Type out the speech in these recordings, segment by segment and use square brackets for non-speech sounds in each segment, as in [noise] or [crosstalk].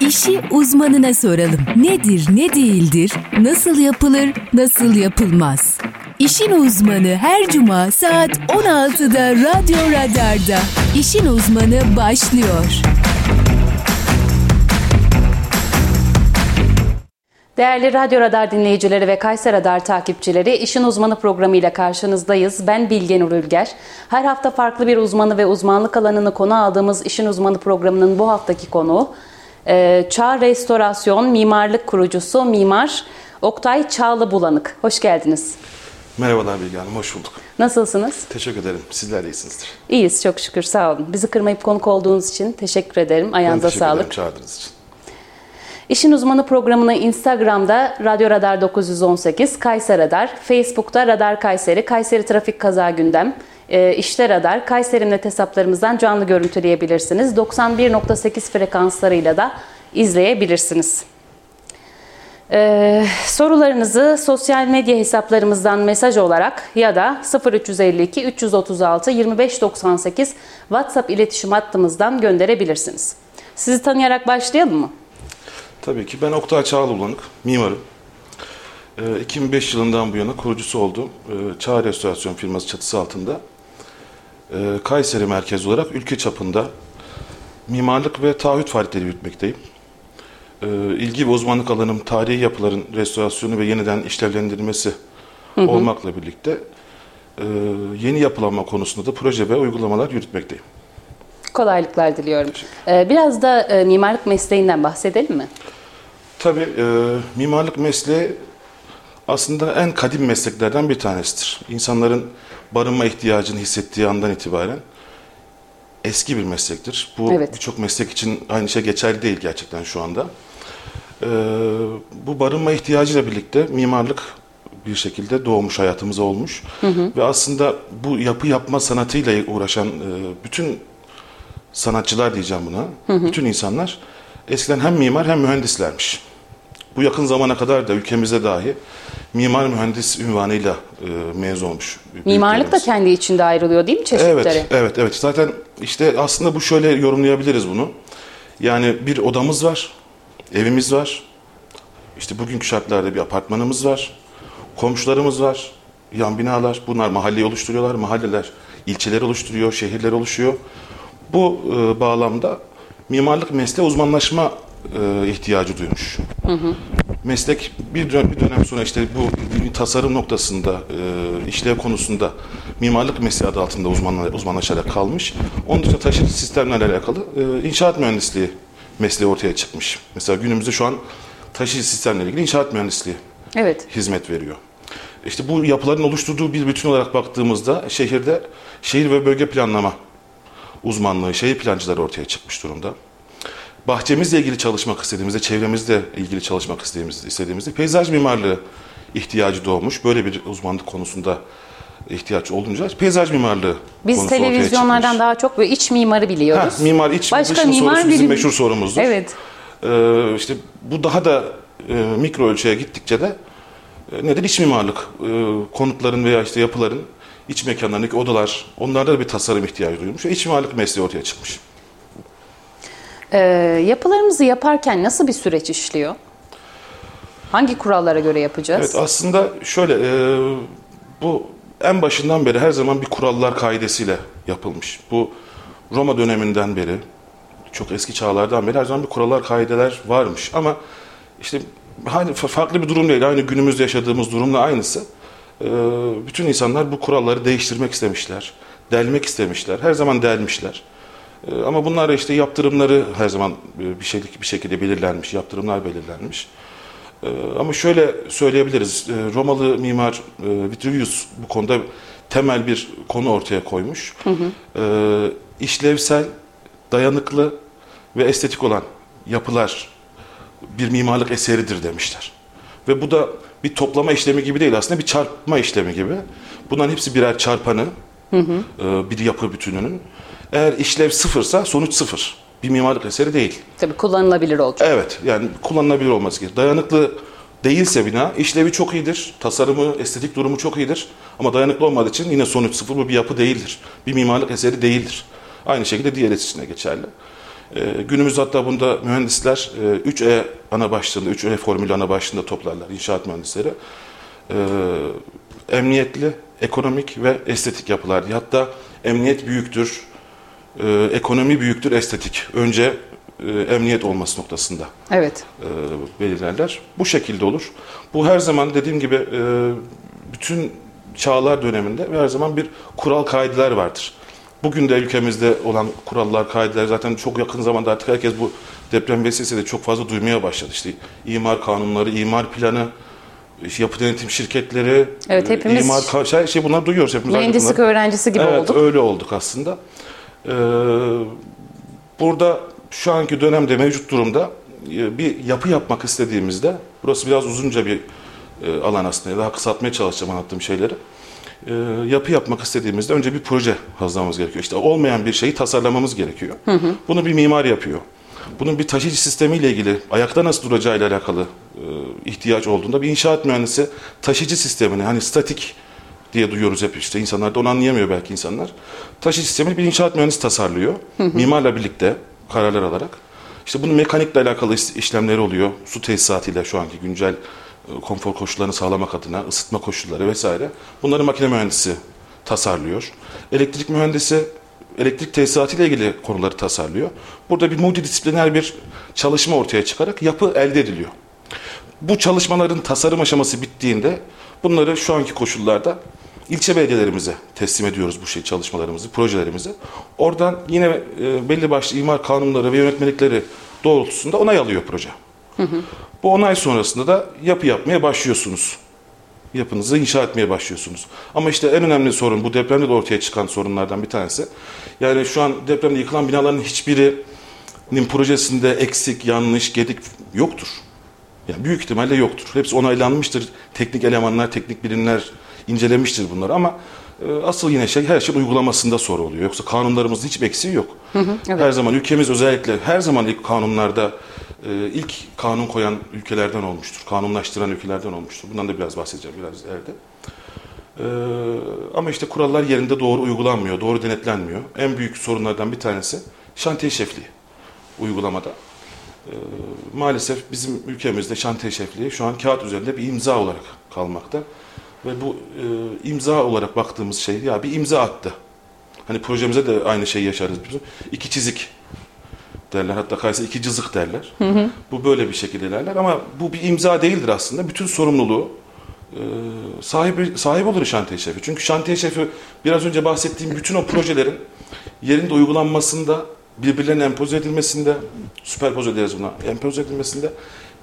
İşi uzmanına soralım. Nedir, ne değildir, nasıl yapılır, nasıl yapılmaz? İşin uzmanı her cuma saat 16'da Radyo Radar'da. İşin uzmanı başlıyor. Değerli Radyo Radar dinleyicileri ve Kayser Radar takipçileri, İşin Uzmanı programıyla karşınızdayız. Ben Bilge Nur Ülger. Her hafta farklı bir uzmanı ve uzmanlık alanını konu aldığımız İşin Uzmanı programının bu haftaki konuğu e, Çağ Restorasyon Mimarlık Kurucusu Mimar Oktay Çağlı Bulanık. Hoş geldiniz. Merhabalar Bilge Hanım, hoş bulduk. Nasılsınız? Teşekkür ederim. Sizler de iyisinizdir. İyiyiz, çok şükür. Sağ olun. Bizi kırmayıp konuk olduğunuz için teşekkür ederim. Ben Ayağınıza teşekkür sağlık. ederim çağırdığınız için. İşin Uzmanı programını Instagram'da Radyo Radar 918, Kayser Radar, Facebook'ta Radar Kayseri, Kayseri Trafik Kaza Gündem, e, İşte Radar, Kayseri Net hesaplarımızdan canlı görüntüleyebilirsiniz. 91.8 frekanslarıyla da izleyebilirsiniz. Ee, sorularınızı sosyal medya hesaplarımızdan mesaj olarak ya da 0352 336 2598 WhatsApp iletişim hattımızdan gönderebilirsiniz. Sizi tanıyarak başlayalım mı? Tabii ki ben Oktay Çağlıbulanık, mimarım. Ee, 2005 yılından bu yana kurucusu olduğum e, Çağ Restorasyon firması çatısı altında e, Kayseri merkezi olarak ülke çapında mimarlık ve taahhüt faaliyetleri yürütmekteyim. E, ilgi ve uzmanlık alanım tarihi yapıların restorasyonu ve yeniden işlevlendirilmesi olmakla birlikte yeni yapılanma konusunda da proje ve uygulamalar yürütmekteyim. Kolaylıklar diliyorum. Ee, biraz da mimarlık mesleğinden bahsedelim mi? Tabii e, mimarlık mesleği aslında en kadim mesleklerden bir tanesidir. İnsanların barınma ihtiyacını hissettiği andan itibaren eski bir meslektir. Bu Evet. birçok meslek için aynı şey geçerli değil gerçekten şu anda. E, bu barınma ihtiyacıyla birlikte mimarlık bir şekilde doğmuş hayatımıza olmuş. Ve aslında bu yapı yapma sanatıyla uğraşan e, bütün sanatçılar diyeceğim buna. Bütün insanlar eskiden hem mimar hem mühendislermiş. Bu yakın zamana kadar da ülkemizde dahi mimar mühendis ünvanıyla e, mezun olmuş. Mimarlık da kendi içinde ayrılıyor değil mi çeşitleri? Evet, evet, evet. Zaten işte aslında bu şöyle yorumlayabiliriz bunu. Yani bir odamız var, evimiz var. İşte bugünkü şartlarda bir apartmanımız var. Komşularımız var, yan binalar. Bunlar mahalleyi oluşturuyorlar. Mahalleler ilçeler oluşturuyor, şehirler oluşuyor. Bu e, bağlamda mimarlık mesleği uzmanlaşma e, ihtiyacı duymuş. Meslek bir dönem, bir dönem sonra işte bu tasarım noktasında, e, işlev konusunda mimarlık mesleği adı altında uzmanla, uzmanlaşarak kalmış. Onun dışında taşıtıcı sistemlerle alakalı e, inşaat mühendisliği mesleği ortaya çıkmış. Mesela günümüzde şu an taşıtıcı sistemlerle ilgili inşaat mühendisliği Evet. hizmet veriyor. İşte bu yapıların oluşturduğu bir bütün olarak baktığımızda şehirde şehir ve bölge planlama uzmanlığı, şehir plancıları ortaya çıkmış durumda. Bahçemizle ilgili çalışmak istediğimizde, çevremizle ilgili çalışmak istediğimizde, istediğimizde peyzaj mimarlığı ihtiyacı doğmuş. Böyle bir uzmanlık konusunda ihtiyaç olunca peyzaj mimarlığı Biz televizyonlardan daha çok böyle iç mimarı biliyoruz. Ha, mimar iç Başka dışın mimar sorusu bizim bilim- meşhur sorumuzdur. Evet. Ee, işte bu daha da e, mikro ölçüye gittikçe de e, nedir iç mimarlık e, konutların veya işte yapıların iç mekanlarındaki odalar onlarda da bir tasarım ihtiyacı duyulmuş ve iç mimarlık mesleği ortaya çıkmış. Ee, yapılarımızı yaparken nasıl bir süreç işliyor? Hangi kurallara göre yapacağız? Evet aslında şöyle e, bu en başından beri her zaman bir kurallar kaidesiyle yapılmış. Bu Roma döneminden beri çok eski çağlardan beri her zaman bir kurallar kaideler varmış ama işte hani fa- farklı bir durum değil aynı günümüzde yaşadığımız durumla aynısı. E, bütün insanlar bu kuralları değiştirmek istemişler, delmek istemişler, her zaman delmişler. E, ama bunlar işte yaptırımları her zaman e, bir şekilde bir şekilde belirlenmiş, yaptırımlar belirlenmiş. Ee, Ama şöyle söyleyebiliriz. Ee, Romalı mimar e, Vitruvius bu konuda temel bir konu ortaya koymuş. Ee, işlevsel, dayanıklı ve estetik olan yapılar bir mimarlık eseridir demişler. Ve bu da bir toplama işlemi gibi değil aslında bir çarpma işlemi gibi. Bunların hepsi birer çarpanı e, bir yapı bütününün. Eğer işlev sıfırsa sonuç sıfır. Bir mimarlık eseri değil. Tabii kullanılabilir olacak. Evet yani kullanılabilir olması gerekir. Dayanıklı değilse bina işlevi çok iyidir. Tasarımı, estetik durumu çok iyidir. Ama dayanıklı olmadığı için yine sonuç sıfır bu bir yapı değildir. Bir mimarlık eseri değildir. Aynı şekilde DLS için de geçerli. E, günümüzde hatta bunda mühendisler e, 3E ana başlığında, 3E formülü ana başlığında toplarlar inşaat mühendisleri. E, emniyetli, ekonomik ve estetik yapılar. Hatta emniyet büyüktür, e, ekonomi büyüktür, estetik. Önce e, emniyet olması noktasında Evet. e, belirlerler. Bu şekilde olur. Bu her zaman dediğim gibi e, bütün çağlar döneminde ve her zaman bir kural kaideler vardır. Bugün de ülkemizde olan kurallar, kaideler zaten çok yakın zamanda artık herkes bu deprem vesilesiyle çok fazla duymaya başladı. İşte imar kanunları, imar planı, işte yapı denetim şirketleri, Evet, e, hepimiz- imar şey, şey bunları duyuyoruz hepimiz. Mühendislik öğrencisi gibi evet, olduk. öyle olduk aslında. Ee, burada şu anki dönemde mevcut durumda e, bir yapı yapmak istediğimizde, burası biraz uzunca bir e, alan aslında, daha kısaltmaya çalışacağım anlattığım şeyleri. Ee, yapı yapmak istediğimizde önce bir proje hazırlamamız gerekiyor. İşte olmayan bir şeyi tasarlamamız gerekiyor. Bunu bir mimar yapıyor. Bunun bir taşıyıcı sistemiyle ilgili, ayakta nasıl duracağıyla alakalı e, ihtiyaç olduğunda bir inşaat mühendisi taşıyıcı sistemini, hani statik diye duyuyoruz hep işte insanlar da onu anlayamıyor belki insanlar. Taşıyıcı sistemini bir inşaat mühendisi tasarlıyor. Mimarla birlikte kararlar alarak. İşte bunun mekanikle alakalı iş- işlemleri oluyor. Su tesisatıyla şu anki güncel e, konfor koşullarını sağlamak adına ısıtma koşulları vesaire. Bunları makine mühendisi tasarlıyor. Elektrik mühendisi elektrik tesisatıyla ilgili konuları tasarlıyor. Burada bir multidisipliner bir çalışma ortaya çıkarak yapı elde ediliyor. Bu çalışmaların tasarım aşaması bittiğinde bunları şu anki koşullarda ilçe belediyelerimize teslim ediyoruz bu şey çalışmalarımızı, projelerimizi. Oradan yine e, belli başlı imar kanunları ve yönetmelikleri doğrultusunda onay alıyor proje. Bu onay sonrasında da yapı yapmaya başlıyorsunuz. Yapınızı inşa etmeye başlıyorsunuz. Ama işte en önemli sorun bu depremde de ortaya çıkan sorunlardan bir tanesi. Yani şu an depremde yıkılan binaların hiçbirinin projesinde eksik, yanlış, gedik yoktur. Yani büyük ihtimalle yoktur. Hepsi onaylanmıştır. Teknik elemanlar, teknik bilimler incelemiştir bunları ama e, asıl yine şey her şey uygulamasında soru oluyor. Yoksa kanunlarımızın hiçbir eksiği yok. evet. Her zaman ülkemiz özellikle her zaman ilk kanunlarda e, ilk kanun koyan ülkelerden olmuştur. Kanunlaştıran ülkelerden olmuştur. Bundan da biraz bahsedeceğim biraz ileride. E, ama işte kurallar yerinde doğru uygulanmıyor, doğru denetlenmiyor. En büyük sorunlardan bir tanesi şantiye şefliği uygulamada. Maalesef bizim ülkemizde şantiye şefliği şu an kağıt üzerinde bir imza olarak kalmakta. Ve bu e, imza olarak baktığımız şey ya bir imza attı. Hani projemize de aynı şeyi yaşarız bizim. İki çizik derler. Hatta Kayseri iki cızık derler. Bu böyle bir şekilde derler ama bu bir imza değildir aslında. Bütün sorumluluğu e, sahibi, sahibi olur şantiye şefi. Çünkü şantiye şefi biraz önce bahsettiğim bütün o projelerin yerinde uygulanmasında, birbirlerine empoze edilmesinde, süperpoze deriz buna, empoze edilmesinde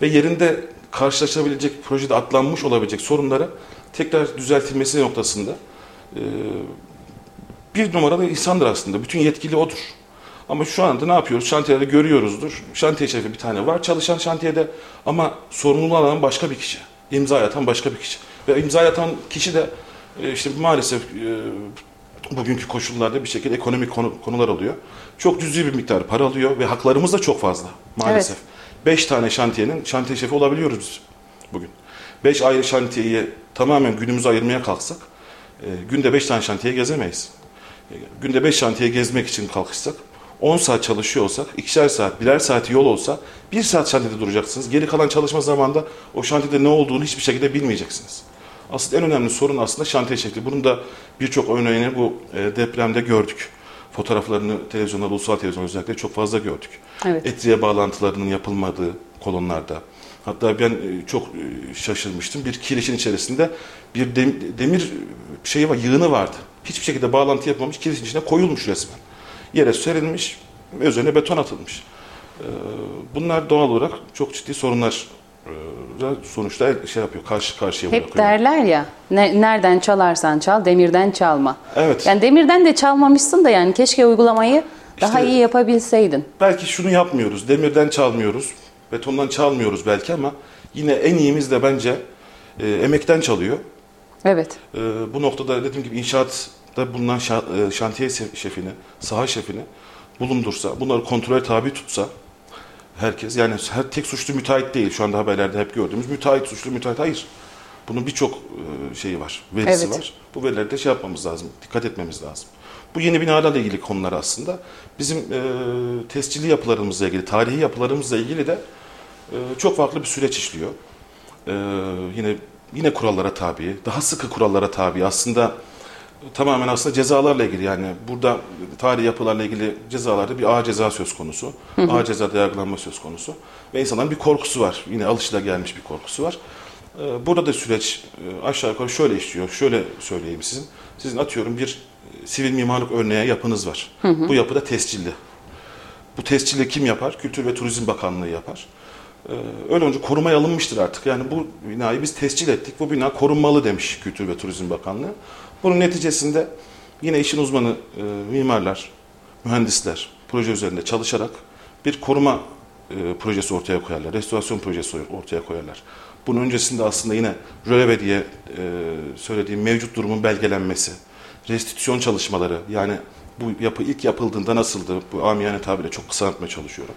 ve yerinde karşılaşabilecek, projede atlanmış olabilecek sorunları tekrar düzeltilmesi noktasında e, bir numaralı insandır aslında. Bütün yetkili odur. Ama şu anda ne yapıyoruz? Şantiyede görüyoruzdur. Şantiye şefi bir tane var. Çalışan şantiyede ama sorumluluğu alan başka bir kişi. İmza atan başka bir kişi. Ve imza atan kişi de e, işte maalesef e, bugünkü koşullarda bir şekilde ekonomik konu- konular oluyor. Çok cüzi bir miktar para alıyor ve haklarımız da çok fazla maalesef. Beş tane şantiyenin şantiye şefi olabiliyoruz biz bugün. Beş ayrı şantiyeyi tamamen günümüzü ayırmaya kalksak e, günde beş tane şantiye gezemeyiz. E, Günde 5 şantiye gezmek için kalkışsak, 10 saat çalışıyor olsak, ikişer saat, birer saat yol olsa, 1 saat şantiyede duracaksınız. Geri kalan çalışma zamanında o şantiyede ne olduğunu hiçbir şekilde bilmeyeceksiniz. Asıl en önemli sorun aslında şantiye şekli. Bunun da birçok örneğini bu e, depremde gördük. Fotoğraflarını televizyonda, ulusal televizyon özellikle çok fazla gördük. Evet. Etriye bağlantılarının yapılmadığı kolonlarda. Hatta ben e, çok e, şaşırmıştım. Bir kirişin içerisinde bir dem- demir şeyi var, yığını vardı. Hiçbir şekilde bağlantı yapılmamış, kirişin içine koyulmuş resmen. Yere serilmiş, üzerine beton atılmış. E, Bunlar doğal olarak çok ciddi sorunlar sonuçta şey yapıyor, karşı karşıya Hep bırakıyor. derler ya ne- nereden çalarsan çal demirden çalma. Evet. Yani demirden de çalmamışsın da yani keşke uygulamayı daha İşte- iyi yapabilseydin. Belki şunu yapmıyoruz, demirden çalmıyoruz, betondan çalmıyoruz belki ama yine en iyimiz de bence e, emekten çalıyor. Evet. Ee, bu noktada dediğim gibi inşaatta bulunan şa- e, şantiye şefini, saha şefini bulundursa, bunları kontrole tabi tutsa herkes yani her tek suçlu müteahhit değil. Şu anda haberlerde hep gördüğümüz müteahhit suçlu müteahhit hayır. Bunun birçok e, şeyi var, verisi Evet. var. Bu verilerde şey yapmamız lazım, dikkat etmemiz lazım. Bu yeni binalarla ilgili konular aslında. Bizim e, tescilli yapılarımızla ilgili, tarihi yapılarımızla ilgili de e, çok farklı bir süreç işliyor. E, yine yine kurallara tabi, daha sıkı kurallara tabi. Aslında tamamen aslında cezalarla ilgili yani burada tarihi yapılarla ilgili cezalarda bir ağır ceza söz konusu. Ağır cezada yargılanma söz konusu. Ve insanların bir korkusu var. Yine alışılagelmiş bir korkusu var. Ee, Burada da süreç e, aşağı yukarı şöyle işliyor. Şöyle söyleyeyim sizin. Sizin atıyorum bir e, sivil mimarlık örneği yapınız var. Bu yapı da tescilli. Bu tescilli kim yapar? Kültür ve Turizm Bakanlığı yapar. Ee, Öyle önce korumaya alınmıştır artık. Yani bu binayı biz tescil ettik. Bu bina korunmalı demiş Kültür ve Turizm Bakanlığı. Bunun neticesinde yine işin uzmanı e, mimarlar, mühendisler proje üzerinde çalışarak bir koruma e, projesi ortaya koyarlar. Restorasyon projesi ortaya koyarlar. Bunun öncesinde aslında yine röleve diye e, söylediğim mevcut durumun belgelenmesi, restitüsyon çalışmaları yani bu yapı ilk yapıldığında nasıldı? Bu amiyane tabirle çok kısa anlatmaya çalışıyorum.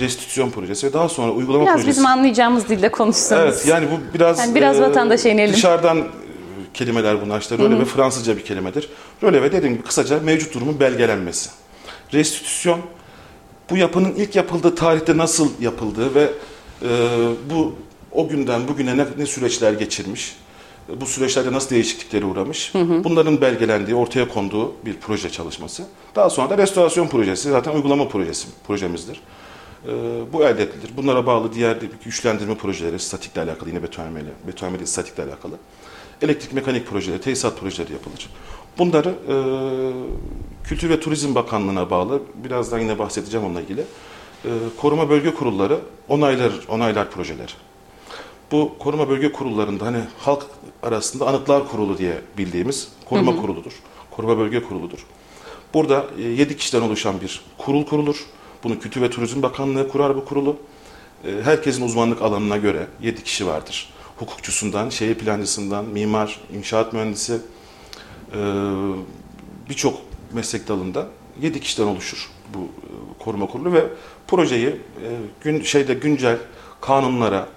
Restitüsyon projesi ve daha sonra uygulama Biraz projesi. bizim anlayacağımız dilde konuşsanız. Evet yani bu biraz, Yani biraz vatandaşa inelim. Dışarıdan e, kelimeler bunlar işte röleve Fransızca bir kelimedir. Röleve dediğim gibi kısaca mevcut durumun belgelenmesi. Restitüsyon bu yapının ilk yapıldığı tarihte nasıl yapıldığı ve e, bu o günden bugüne ne, ne süreçler geçirmiş, e, bu süreçlerde nasıl değişikliklere uğramış, bunların belgelendiği, ortaya konduğu bir proje çalışması. Daha sonra da restorasyon projesi, zaten uygulama projesi, projemizdir. E, bu elde edilir. Bunlara bağlı diğer güçlendirme projeleri, statikle alakalı, yine betonarmeyle, betonarmeyle statikle alakalı. Elektrik mekanik projeleri, tesisat projeleri yapılır. Bunları e, Kültür ve Turizm Bakanlığı'na bağlı, birazdan yine bahsedeceğim onunla ilgili, e, koruma bölge kurulları onaylar, onaylar projeleri. Bu koruma bölge kurullarında hani halk arasında anıtlar kurulu diye bildiğimiz koruma kuruludur. Koruma bölge kuruludur. Burada 7 kişiden oluşan bir kurul kurulur. Bunu Kültür ve Turizm Bakanlığı kurar bu kurulu. E, Herkesin uzmanlık alanına göre 7 kişi vardır. Hukukçusundan, şehir plancısından, mimar, inşaat mühendisi, e, birçok meslek dalında 7 kişiden oluşur bu e, koruma kurulu ve projeyi e, gün şeyde güncel kanunlara,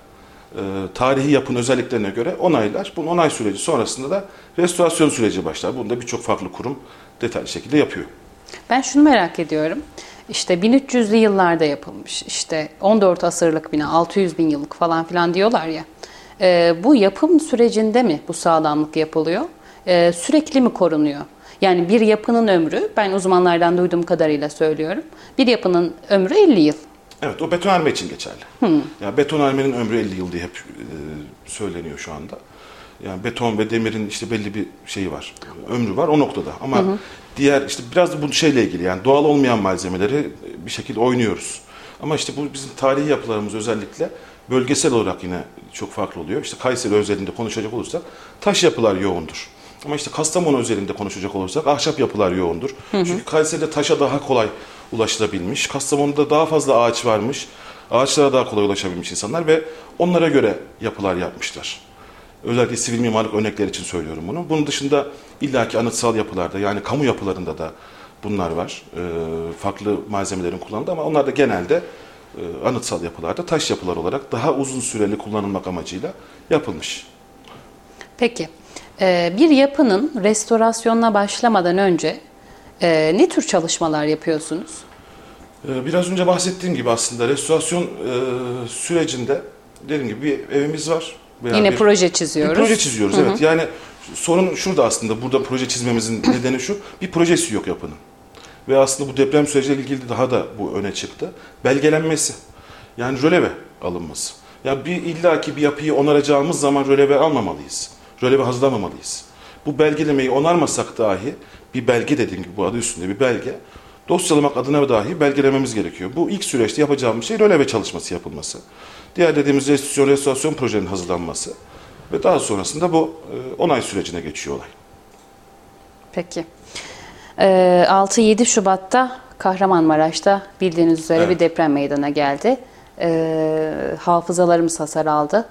e, tarihi yapın özelliklerine göre onaylar. Bunun onay süreci sonrasında da restorasyon süreci başlar. Bunu da birçok farklı kurum detaylı şekilde yapıyor. Ben şunu merak ediyorum. İşte 1300'lü yıllarda yapılmış. İşte 14 asırlık bina, 600 bin yıllık falan filan diyorlar ya. Ee, bu yapım sürecinde mi bu sağlamlık yapılıyor? Ee, sürekli mi korunuyor? Yani bir yapının ömrü, ben uzmanlardan duyduğum kadarıyla söylüyorum. Bir yapının ömrü 50 yıl. Evet o betonarme için geçerli. Ya betonarmenin ömrü 50 yıl diye hep e, söyleniyor şu anda. Yani beton ve demirin işte belli bir şeyi var. Ömrü var o noktada. Ama diğer işte biraz da bu şeyle ilgili yani doğal olmayan malzemeleri bir şekilde oynuyoruz. Ama işte bu bizim tarihi yapılarımız özellikle bölgesel olarak yine çok farklı oluyor. İşte Kayseri özelinde konuşacak olursak taş yapılar yoğundur. Ama işte Kastamonu özelinde konuşacak olursak ahşap yapılar yoğundur. Çünkü Kayseri'de taşa daha kolay ulaşılabilmiş. Kastamonu'da daha fazla ağaç varmış. Ağaçlara daha kolay ulaşabilmiş insanlar ve onlara göre yapılar yapmışlar. Özellikle sivil mimarlık örnekleri için söylüyorum bunu. Bunun dışında illaki anıtsal yapılarda yani kamu yapılarında da bunlar var. Ee, farklı malzemelerin kullanıldığı ama onlar da genelde e, anıtsal yapılarda taş yapılar olarak daha uzun süreli kullanılmak amacıyla yapılmış. Peki, e, bir yapının restorasyonuna başlamadan önce e, ne tür çalışmalar yapıyorsunuz? Ee, Biraz önce bahsettiğim gibi aslında restorasyon e, sürecinde dediğim gibi bir evimiz var. Veya Yine bir- proje Bir çiziyoruz. proje çiziyoruz evet. Yani sorun şurada aslında burada proje çizmemizin [laughs] nedeni şu. Bir projesi yok yapının. Ve aslında bu deprem süreciyle ilgili daha da bu öne çıktı. Belgelenmesi. Yani röleve alınması. Ya bir illaki bir yapıyı onaracağımız zaman röleve almamalıyız. Röleve hazırlamamalıyız. Bu belgelemeyi onarmasak dahi bir belge dediğim gibi bu adı üstünde bir belge dosyalamak adına dahi belgelememiz gerekiyor. Bu ilk süreçte yapacağımız şey röleve çalışması yapılması. Diğer dediğimiz restitüsyon, restorasyon projenin hazırlanması ve daha sonrasında bu e, onay sürecine geçiyor olay. Peki. E, 6-7 Şubat'ta Kahramanmaraş'ta bildiğiniz üzere Evet. bir deprem meydana geldi. E, hafızalarımız hasar aldı.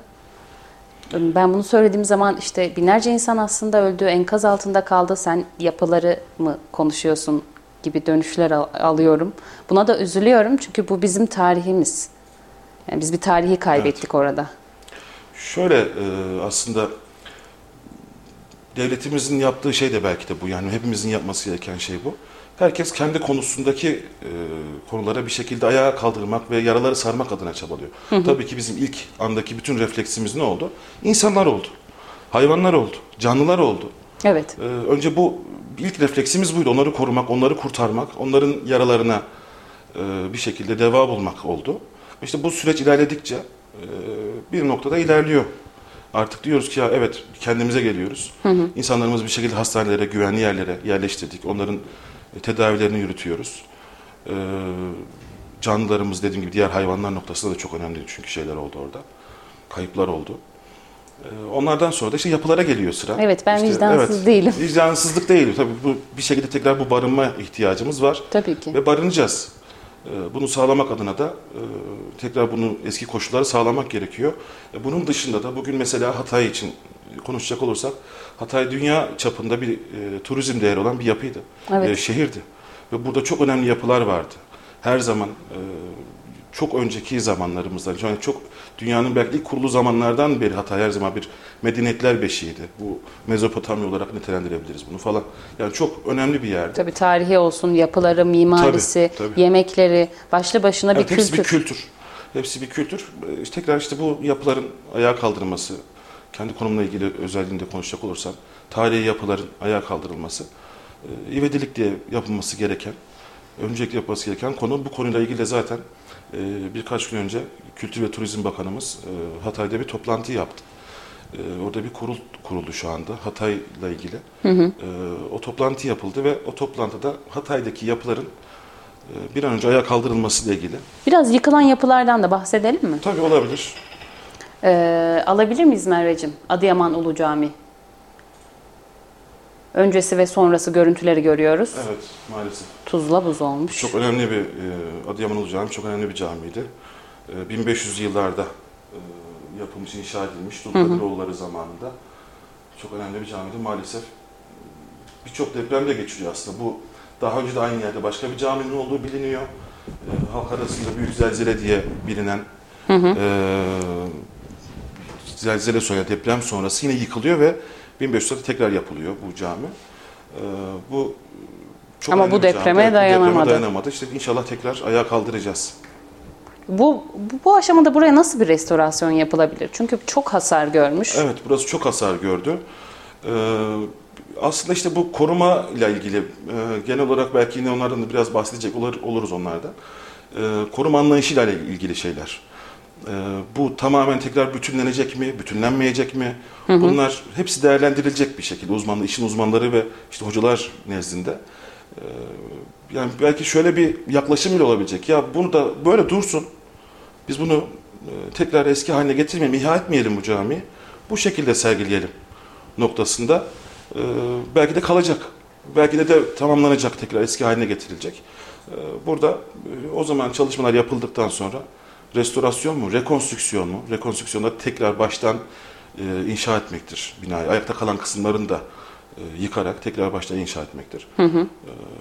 Ben bunu söylediğim zaman işte binlerce insan aslında öldü, enkaz altında kaldı. Sen yapıları mı konuşuyorsun gibi dönüşler al- alıyorum. Buna da üzülüyorum çünkü bu bizim tarihimiz. Yani biz bir tarihi kaybettik orada. Şöyle e, aslında devletimizin yaptığı şey de belki de bu. Yani hepimizin yapması gereken şey bu. Herkes kendi konusundaki e, konulara bir şekilde ayağa kaldırmak ve yaraları sarmak adına çabalıyor. Tabii ki bizim ilk andaki bütün refleksimiz ne oldu? İnsanlar oldu. Hayvanlar oldu. Canlılar oldu. Evet. Ee, önce bu ilk refleksimiz buydu. Onları korumak, onları kurtarmak, onların yaralarına e, bir şekilde deva bulmak oldu. İşte bu süreç ilerledikçe e, bir noktada ilerliyor. Artık diyoruz ki ya evet kendimize geliyoruz. İnsanlarımızı bir şekilde hastanelere, güvenli yerlere yerleştirdik. Onların e, tedavilerini yürütüyoruz. Ee, canlılarımız dediğim gibi diğer hayvanlar noktasında da çok önemli çünkü şeyler oldu orada. Kayıplar oldu. Onlardan sonra da işte yapılara geliyor sıra. Evet, ben İşte, vicdansız değilim. Vicdansızlık değil. Tabii bu bir şekilde tekrar bu barınma ihtiyacımız var Tabii ki. ve barınacağız. Ee, Bunu sağlamak adına da e, tekrar bunu eski koşulları sağlamak gerekiyor. E, Bunun dışında da bugün mesela Hatay için konuşacak olursak Hatay dünya çapında bir e, turizm değeri olan bir yapıydı. Evet. Şehirdi. Ve burada çok önemli yapılar vardı. Her zaman çok önceki zamanlarımızdan, yani çok dünyanın belki ilk kurulu zamanlardan beri Hatay her zaman bir medeniyetler beşiğiydi. Bu Mezopotamya olarak nitelendirebiliriz bunu falan. Yani çok önemli bir yerdi. Tabii tarihi olsun, yapıları, mimarisi, Tabii, tabii. yemekleri, başlı başına bir hepsi kültür. bir kültür. Hepsi bir kültür. Ee, işte tekrar işte bu yapıların ayağa kaldırılması, kendi konumla ilgili özelliğinde konuşacak olursam, tarihi yapıların ayağa kaldırılması, e, ivedilik diye yapılması gereken, öncelikle yapılması gereken konu. Bu konuyla ilgili de zaten birkaç gün önce Kültür ve Turizm Bakanımız e, Hatay'da bir toplantı yaptı. E, Orada bir kurul kuruldu şu anda Hatay'la ilgili. E, O toplantı yapıldı ve o toplantıda Hatay'daki yapıların e, bir an önce ayağa kaldırılması ile ilgili. Biraz yıkılan yapılardan da bahsedelim mi? Tabii olabilir. Ee, alabilir miyiz Merveciğim? Adıyaman Ulu Cami. Öncesi ve sonrası görüntüleri görüyoruz. Evet maalesef. Tuzla buz olmuş. Çok önemli bir e, Adıyaman Ulu Cami çok önemli bir camiydi. E, 1500 yıllarda e, yapılmış, inşa edilmiş Dulkadiroğulları zamanında. Çok önemli bir camiydi. Maalesef birçok deprem de geçiriyor aslında. Bu daha önce de aynı yerde başka bir caminin olduğu biliniyor. E, halk arasında büyük zelzele diye bilinen e, zelzele sonra deprem sonrası yine yıkılıyor ve 1500'lerde tekrar yapılıyor bu cami. E, bu çok Ama bu depreme bu dayanamadı. Depreme dayanamadı. İşte inşallah tekrar ayağa kaldıracağız. Bu, bu, aşamada buraya nasıl bir restorasyon yapılabilir? Çünkü çok hasar görmüş. Evet, burası çok hasar gördü. Ee, aslında işte bu koruma ile ilgili, e, genel olarak belki yine onlardan da biraz bahsedecek olur, oluruz onlardan. Ee, koruma anlayışıyla ile ilgili şeyler. Ee, bu tamamen tekrar bütünlenecek mi, bütünlenmeyecek mi? Bunlar hepsi değerlendirilecek bir şekilde uzmanlı, işin uzmanları ve işte hocalar nezdinde. Ee, yani belki şöyle bir yaklaşım bile olabilecek. Ya bunu da böyle dursun. Biz bunu e, tekrar eski haline getirmeyelim, ihya etmeyelim bu camiyi. Bu şekilde sergileyelim noktasında. e, belki de kalacak. Belki de de tamamlanacak, tekrar eski haline getirilecek. E, burada o zaman çalışmalar yapıldıktan sonra restorasyon mu, rekonstrüksiyon mu? Rekonstrüksiyonda tekrar baştan inşa etmektir binayı. Ayakta kalan kısımlarını da yıkarak tekrar baştan inşa etmektir. E,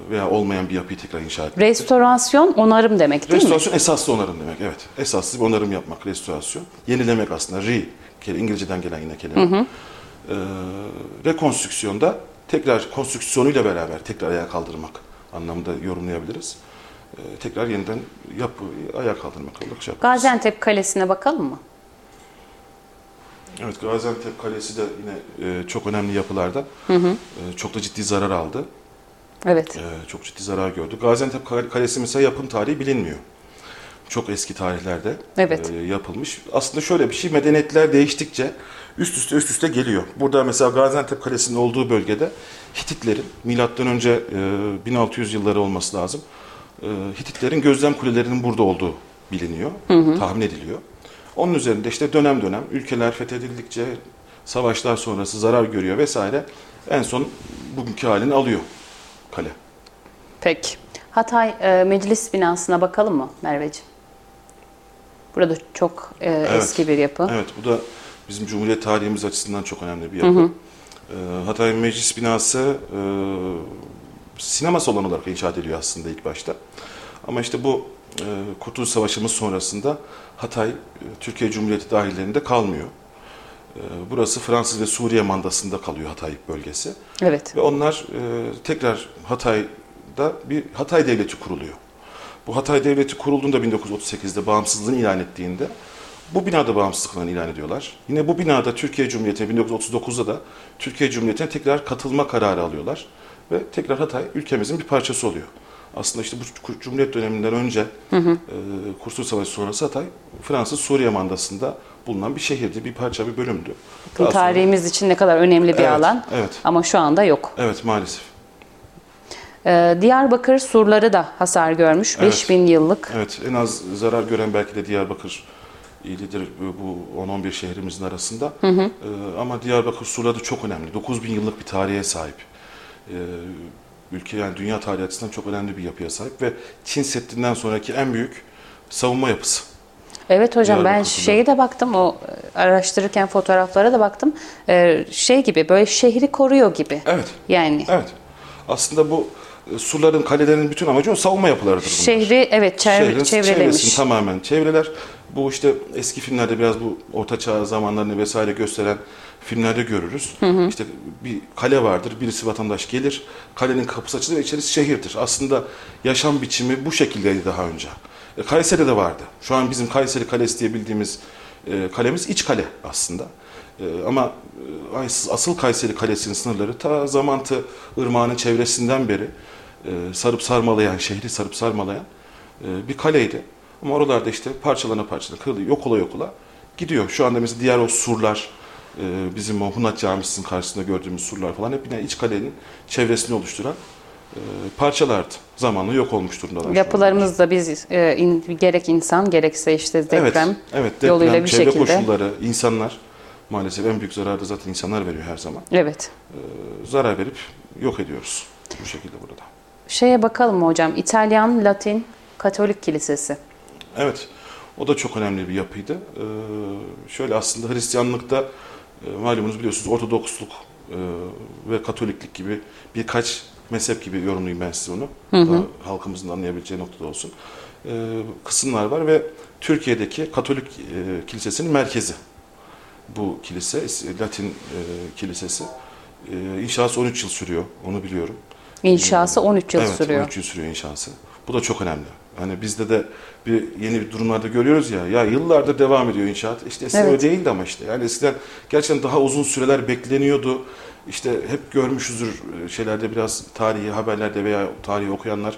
veya olmayan bir yapıyı tekrar inşa etmektir. Restorasyon, onarım demek değil mi? Restorasyon esaslı onarım demek. Evet. Esaslı bir onarım yapmak restorasyon. Yenilemek aslında. Re, İngilizceden gelen yine kelime. Ee, rekonstrüksiyonda tekrar konstrüksiyonuyla beraber tekrar ayağa kaldırmak anlamında yorumlayabiliriz. Ee, tekrar yeniden yapı, ayağa kaldırmak olarak şey yaparız. Gaziantep Kalesi'ne bakalım mı? Evet Gaziantep Kalesi de yine e, çok önemli yapılarda. E, çok da ciddi zarar aldı. Evet. Ee, çok ciddi zarar gördü. Gaziantep Kale- Kalesi mesela yapım tarihi bilinmiyor. Çok eski tarihlerde Evet. e, yapılmış. Aslında şöyle bir şey, medeniyetler değiştikçe üst üste üst üste geliyor. Burada mesela Gaziantep Kalesi'nin olduğu bölgede Hititlerin, milattan önce e, 1600 yılları olması lazım. E, Hititlerin gözlem kulelerinin burada olduğu biliniyor, tahmin ediliyor. Onun üzerinde işte dönem dönem ülkeler fethedildikçe savaşlar sonrası zarar görüyor vesaire. En son bugünkü halini alıyor kale. Peki. Hatay e, Meclis binasına bakalım mı Merveciğim? Burada çok e, eski bir yapı. Evet bu da bizim Cumhuriyet tarihimiz açısından çok önemli bir yapı. Ee, Hatay Meclis binası e, sinema salonu olarak inşa ediliyor aslında ilk başta. Ama işte bu e, Kurtuluş Savaşı'mız sonrasında Hatay e, Türkiye Cumhuriyeti dahillerinde kalmıyor. E, burası Fransız ve Suriye mandasında kalıyor Hatay bölgesi. Evet. Ve onlar e, tekrar Hatay'da bir Hatay Devleti kuruluyor. Bu Hatay Devleti kurulduğunda 1938'de bağımsızlığını ilan ettiğinde bu binada bağımsızlıklarını ilan ediyorlar. Yine bu binada Türkiye Cumhuriyeti'ne 1939'da da Türkiye Cumhuriyeti'ne tekrar katılma kararı alıyorlar. Ve tekrar Hatay ülkemizin bir parçası oluyor. Aslında işte bu Cumhuriyet döneminden önce hı hı. E, Kurtuluş Savaşı sonrası Hatay Fransız Suriye mandasında bulunan bir şehirdi, bir parça, bir bölümdü. Daha tarihimiz sonra... için ne kadar önemli bir evet, alan evet. ama şu anda yok. Evet maalesef. Ee, Diyarbakır surları da hasar görmüş. Evet. 5000 yıllık. Evet en az zarar gören belki de Diyarbakır ilidir bu 10-11 şehrimizin arasında. Hı hı. Ee, ama Diyarbakır surları çok önemli. 9000 yıllık bir tarihe sahip. Ee, ülke yani dünya tarihi açısından çok önemli bir yapıya sahip ve Çin Seddi'nden sonraki en büyük savunma yapısı. Evet hocam ben şeye de baktım o e, araştırırken fotoğraflara da baktım. Ee, şey gibi böyle şehri koruyor gibi. Evet. Yani. Evet. Aslında bu e, surların, kalelerin bütün amacı o savunma yapılarıdır bunlar. Şehri evet çevre, Şehrin çevrelemiş. çevresini tamamen çevreler. Bu işte eski filmlerde biraz bu orta çağ zamanlarını vesaire gösteren filmlerde görürüz. Hı hı. İşte bir kale vardır, birisi vatandaş gelir, kalenin kapısı açılır ve içerisi şehirdir. Aslında yaşam biçimi bu şekildeydi daha önce. E, Kayseri'de vardı. Şu an bizim Kayseri Kalesi diye bildiğimiz e, kalemiz iç kale aslında. E, ama e, asıl Kayseri Kalesi'nin sınırları ta Zamantı Irmağı'nın çevresinden beri e, sarıp sarmalayan, şehri sarıp sarmalayan e, bir kaleydi. Ama oralarda işte parçalana parçalana kırılıyor, yok ola yok ola gidiyor. Şu anda mesela diğer o surlar, e, bizim o Hunat Camisi'nin karşısında gördüğümüz surlar falan hep yine iç kalenin çevresini oluşturan e, parçalardı. Zamanla yok olmuş durumdalar. Yapılarımız da biz e, in, gerek insan gerekse işte deprem, evet, evet, deprem yoluyla bir çevre şekilde. koşulları, insanlar maalesef en büyük zararı zaten insanlar veriyor her zaman. Evet. E, zarar verip yok ediyoruz bu şekilde burada. Şeye bakalım hocam? İtalyan, Latin, Katolik Kilisesi. Evet. O da çok önemli bir yapıydı. Ee, şöyle aslında Hristiyanlıkta e, malumunuz biliyorsunuz Ortodoksluk e, ve Katoliklik gibi birkaç mezhep gibi yorumlayayım ben size onu. Hı hı. Daha halkımızın anlayabileceği noktada olsun. Ee, kısımlar var ve Türkiye'deki Katolik e, Kilisesi'nin merkezi bu kilise, Latin e, Kilisesi. E, inşası 13 yıl sürüyor, onu biliyorum. İnşası 13 yıl evet, sürüyor. 13 yıl sürüyor inşası. Bu da çok önemli. Hani bizde de bir yeni bir durumlarda görüyoruz ya. Ya yıllardır devam ediyor inşaat. İşte eskiden Evet. öyle değildi ama işte. Yani eskiden gerçekten daha uzun süreler bekleniyordu. İşte hep görmüşüzdür e, şeylerde biraz tarihi haberlerde veya tarihi okuyanlar.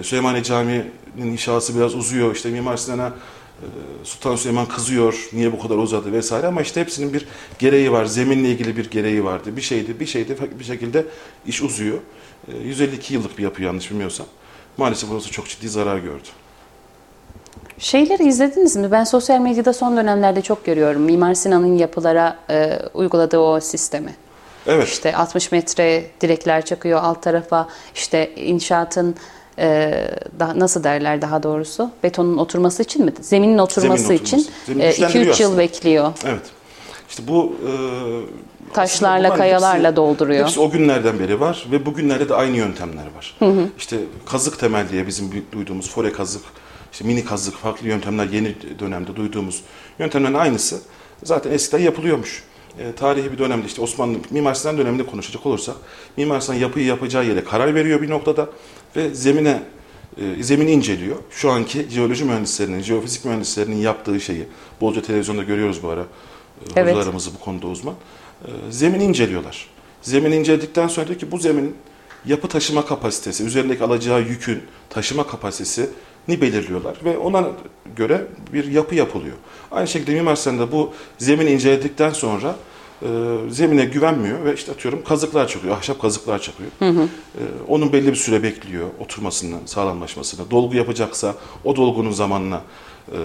e, Süleymaniye Camii'nin inşası biraz uzuyor. İşte Mimar Sinan'a e, Sultan Süleyman kızıyor. Niye bu kadar uzadı vesaire ama işte hepsinin bir gereği var. Zeminle ilgili bir gereği vardı. Bir şeydi, bir şeydi bir şekilde iş uzuyor. E, 152 yıllık bir yapı yanlış bilmiyorsam. Maalesef burası çok ciddi zarar gördü. Şeyleri izlediniz mi? Ben sosyal medyada son dönemlerde çok görüyorum. Mimar Sinan'ın yapılara e, uyguladığı o sistemi. Evet. İşte 60 metre direkler çakıyor alt tarafa. İşte inşaatın e, daha, nasıl derler daha doğrusu? Betonun oturması için mi? Zeminin oturması, Zeminin için oturması. Zemini 2-3 güçlendiriyor yıl bekliyor. Evet. İşte bu e, Taşlarla, kayalarla hepsi- dolduruyor. Hepsi o günlerden beri var ve bugünlerde de aynı yöntemler var. İşte kazık temel diye bizim duyduğumuz fore kazık, işte mini kazık, farklı yöntemler yeni dönemde duyduğumuz yöntemlerin aynısı zaten eskiden yapılıyormuş. E, tarihi bir dönemde işte Osmanlı Mimar Sinan döneminde konuşacak olursak Mimar Sinan yapıyı yapacağı yere karar veriyor bir noktada ve zemine e, zemini inceliyor. Şu anki jeoloji mühendislerinin, jeofizik mühendislerinin yaptığı şeyi bolca televizyonda görüyoruz bu ara. E, Evet. Bu konuda uzman. E, zemini inceliyorlar. Zemini inceledikten sonra diyor ki bu zeminin yapı taşıma kapasitesi, üzerindeki alacağı yükün taşıma kapasitesini belirliyorlar ve ona göre bir yapı yapılıyor. Aynı şekilde Mimar Sinan da bu zemini inceledikten sonra e, zemine güvenmiyor ve işte atıyorum kazıklar çakıyor, ahşap kazıklar çakıyor. E, onun belli bir süre bekliyor oturmasını, sağlamlaşmasını. Dolgu yapacaksa o dolgunun zamanına e,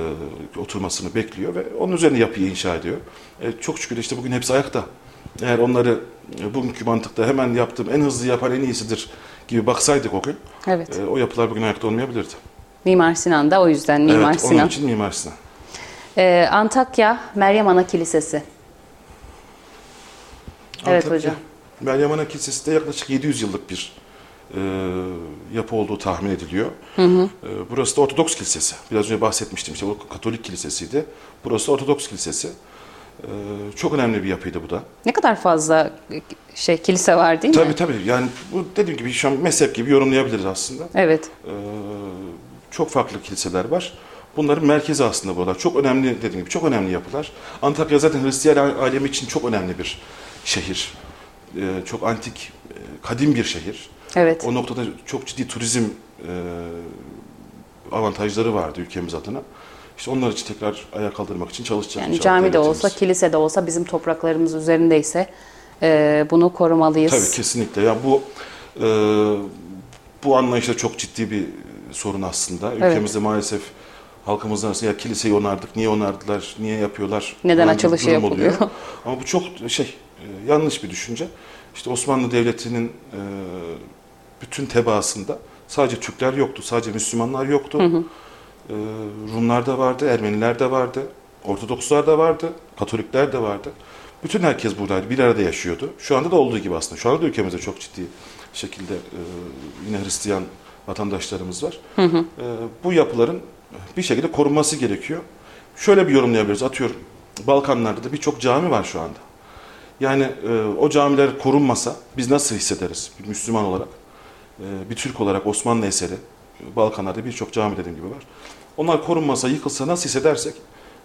oturmasını bekliyor ve onun üzerine yapıyı inşa ediyor. E, çok şükür işte bugün hepsi ayakta. Eğer onları e, bugünkü mantıkta hemen yaptığım en hızlı yapan en iyisidir gibi baksaydık o gün Evet. e, o yapılar bugün ayakta olmayabilirdi. Mimar Sinan da o yüzden Mimar evet, Sinan. onun için Mimar Sinan. E, Antakya Meryem Ana Kilisesi. Evet Antakya, hocam. Meryem Ana Kilisesi de yaklaşık 700 yıllık bir e, yapı olduğu tahmin ediliyor. E, burası da Ortodoks Kilisesi. Biraz önce bahsetmiştim işte bu Katolik Kilisesi'ydi. Burası da Ortodoks Kilisesi. E, çok önemli bir yapıydı bu da. Ne kadar fazla şey kilise var değil mi? Tabii tabii. Yani bu dediğim gibi şu an mezhep gibi yorumlayabiliriz aslında. Evet. Ee, çok farklı kiliseler var. Bunların merkezi aslında buralar. Çok önemli dediğim gibi çok önemli yapılar. Antakya zaten Hristiyan alemi için çok önemli bir şehir. Ee, çok antik, e, kadim bir şehir. Evet. O noktada çok ciddi turizm e, avantajları vardı ülkemiz adına. İşte onlar için tekrar ayağa kaldırmak için çalışacak. Yani cami de olsa, kilise de olsa bizim topraklarımız üzerindeyse e, bunu korumalıyız. Tabii kesinlikle. Ya bu e, bu anlayışta çok ciddi bir sorun aslında. Ülkemizde maalesef halkımızın arasında ya kiliseyi onardık, niye onardılar, niye yapıyorlar? Neden bir açılışı yapılıyor? [laughs] Ama bu çok şey e, yanlış bir düşünce. İşte Osmanlı Devleti'nin e, bütün tebaasında sadece Türkler yoktu, sadece Müslümanlar yoktu. E, Rumlar da vardı, Ermeniler de vardı, Ortodokslar da vardı, Katolikler de vardı. Bütün herkes buradaydı, bir arada yaşıyordu. Şu anda da olduğu gibi aslında. Şu anda da ülkemizde çok ciddi şekilde yine Hristiyan vatandaşlarımız var. E, bu yapıların bir şekilde korunması gerekiyor. Şöyle bir yorumlayabiliriz. Atıyorum Balkanlarda da birçok cami var şu anda. Yani e, o camiler korunmasa biz nasıl hissederiz bir Müslüman olarak? E, bir Türk olarak Osmanlı eseri. Balkanlarda birçok cami dediğim gibi var. Onlar korunmasa, yıkılsa nasıl hissedersek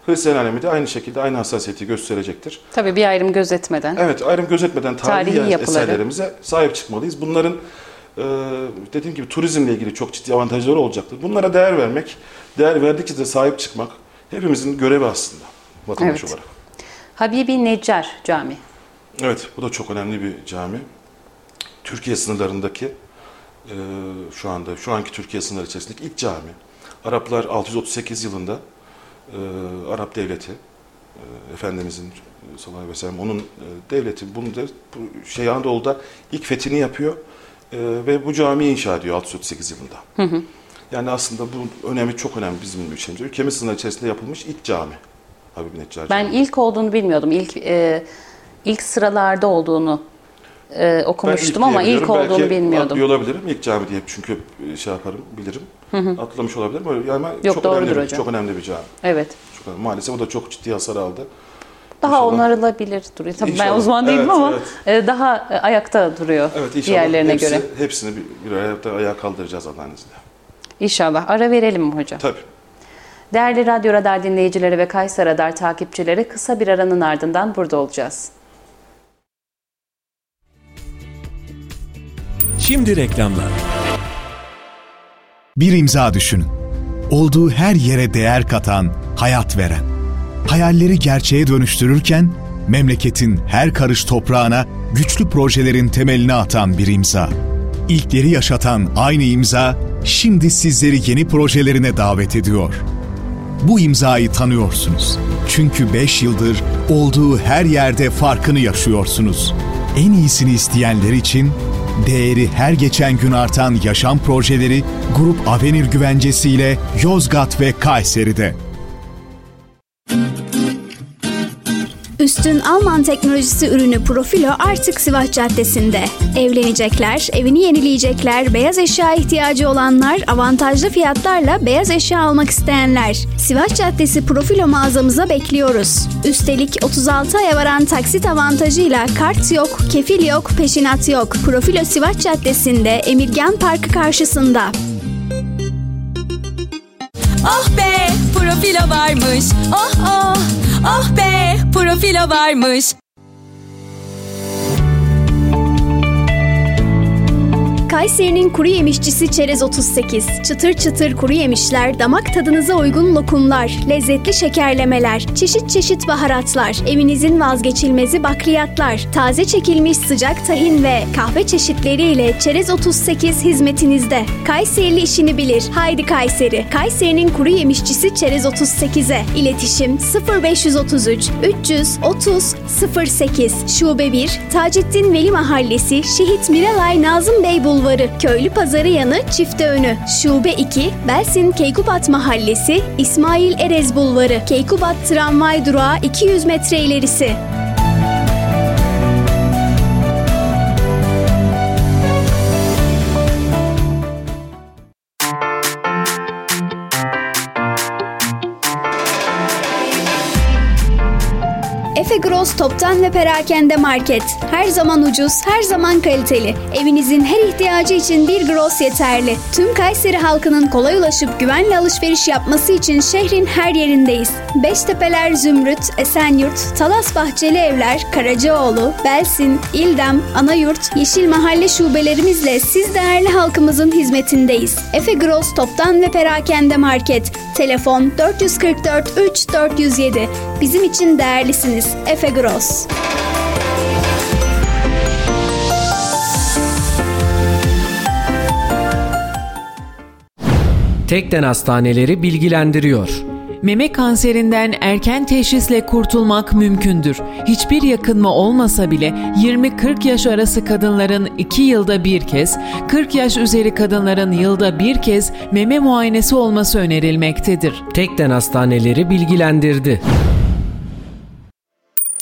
Hristiyan alemi de aynı şekilde aynı hassasiyeti gösterecektir. Tabii bir ayrım gözetmeden. Evet, ayrım gözetmeden tarihi, Tarihi yapıları. eserlerimize sahip çıkmalıyız. Bunların e, dediğim gibi turizmle ilgili çok ciddi avantajları olacaktır. Bunlara değer vermek, değer verdikçe de sahip çıkmak hepimizin görevi aslında vatandaş Evet. olarak. Habibi Neccar Camii. Evet, bu da çok önemli bir cami. Türkiye sınırlarındaki e, şu anda şu anki Türkiye sınırları içerisindeki ilk cami. Araplar 638 yılında e, Arap devleti e, Efendimizin e, sallallahu aleyhi ve sellem onun e, devleti bunu da bu şey Anadolu'da ilk fethini yapıyor e, ve bu camiyi inşa ediyor 638 yılında. Yani aslında bu önemi çok önemli bizim ülkemizde. Ülkemiz sınırları içerisinde yapılmış ilk cami. Habib Neccar Ben Camii. ilk olduğunu bilmiyordum. İlk e, ilk sıralarda olduğunu e, okumuştum ama ilk olduğunu Belki bilmiyordum. atlıyor olabilirim. İlk cami diye çünkü e, şey yaparım, bilirim. Atlamış olabilirim. Öyle, yani Yok, çok önemli, bir-. Çok önemli bir cami. Evet. Çok önemli. Maalesef o da çok ciddi hasar aldı. Daha İnşallah. onarılabilir duruyor. Tabii ben İnşallah. uzman değilim Evet, ama evet. e, daha e, ayakta duruyor Evet inşallah diğerlerine hepsi, göre. hepsini bir, bir arada ayağa kaldıracağız Allah'ın izniyle. İnşallah. Ara verelim mi hocam? Tabii. Değerli Radyo Radar dinleyicileri ve Kayser Radar takipçileri kısa bir aranın ardından burada olacağız. Şimdi reklamlar. Bir imza düşünün. Olduğu her yere değer katan, hayat veren. Hayalleri gerçeğe dönüştürürken memleketin her karış toprağına güçlü projelerin temelini atan bir imza. İlkleri yaşatan aynı imza şimdi sizleri yeni projelerine davet ediyor. Bu imzayı tanıyorsunuz. Çünkü 5 yıldır olduğu her yerde farkını yaşıyorsunuz. En iyisini isteyenler için değeri her geçen gün artan yaşam projeleri Grup Avenir güvencesiyle Yozgat ve Kayseri'de. Üstün Alman teknolojisi ürünü Profilo artık Sivas Caddesi'nde. Evlenecekler, evini yenileyecekler, beyaz eşya ihtiyacı olanlar, avantajlı fiyatlarla beyaz eşya almak isteyenler. Sivas Caddesi Profilo mağazamıza bekliyoruz. Üstelik 36 aya varan taksit avantajıyla kart yok, kefil yok, peşinat yok. Profilo Sivas Caddesi'nde Emirgan Parkı karşısında. Oh be profilo varmış. Oh oh oh be profilo varmış. Kayseri'nin kuru yemişçisi Çerez 38. Çıtır çıtır kuru yemişler, damak tadınıza uygun lokumlar, lezzetli şekerlemeler, çeşit çeşit baharatlar, evinizin vazgeçilmezi bakliyatlar, taze çekilmiş sıcak tahin ve kahve çeşitleriyle Çerez 38 hizmetinizde. Kayserili işini bilir. Haydi Kayseri. Kayseri'nin kuru yemişçisi Çerez 38'e. İletişim 0533 330 08 Şube 1 Taceddin Veli Mahallesi Şehit Miralay Nazım Bey Bulvarı Köylü Pazarı yanı Çifte Önü. Şube 2 Belsin Keykubat Mahallesi İsmail Erez Bulvarı. Keykubat Tramvay Durağı 200 metre ilerisi Gross Toptan ve Perakende Market. Her zaman ucuz, her zaman kaliteli. Evinizin her ihtiyacı için bir Gross yeterli. Tüm Kayseri halkının kolay ulaşıp güvenle alışveriş yapması için şehrin her yerindeyiz. Beştepeler Zümrüt, Esenyurt, Talas Bahçeli Evler, Karacaoğlu, Belsin, İldem, Anayurt, Yeşil Mahalle şubelerimizle siz değerli halkımızın hizmetindeyiz. Efe Gross Toptan ve Perakende Market. Telefon 444 3 407. Bizim için değerlisiniz. Efe Gross. Tekden Hastaneleri bilgilendiriyor. Meme kanserinden erken teşhisle kurtulmak mümkündür. Hiçbir yakınma olmasa bile 20-40 yaş arası kadınların 2 yılda bir kez, 40 yaş üzeri kadınların yılda bir kez meme muayenesi olması önerilmektedir. Tekden Hastaneleri bilgilendirdi.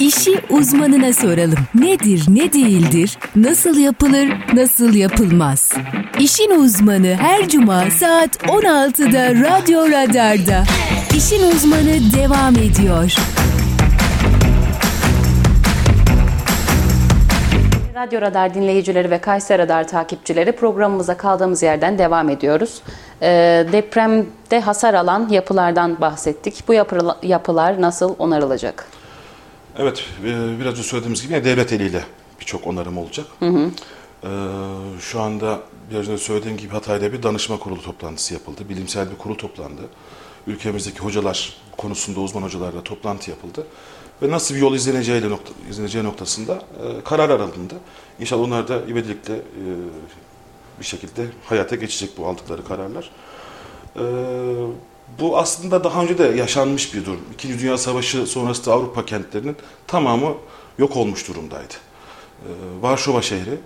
İşi uzmanına soralım. Nedir, ne değildir, nasıl yapılır, nasıl yapılmaz? İşin uzmanı her cuma saat 16'da Radyo Radar'da. İşin uzmanı devam ediyor. Radyo Radar dinleyicileri ve Kayseri Radar takipçileri programımıza kaldığımız yerden devam ediyoruz. Ee, depremde hasar alan yapılardan bahsettik. Bu yapı- yapılar nasıl onarılacak? Evet, e, biraz önce söylediğimiz gibi devlet eliyle birçok onarım olacak. Ee, şu anda biraz önce söylediğim gibi Hatay'da bir danışma kurulu toplantısı yapıldı. Bilimsel bir kurul toplandı. Ülkemizdeki hocalar konusunda uzman hocalarla toplantı yapıldı. Ve nasıl bir yol izleneceği, nokta, izleneceği noktasında e, karar alındı. İnşallah onlar da ivedilikle e, bir şekilde hayata geçecek bu aldıkları kararlar. Ee, bu aslında daha önce de yaşanmış bir durum. İkinci Dünya Savaşı sonrası Avrupa kentlerinin tamamı yok olmuş durumdaydı. Ee, Varşova şehri e,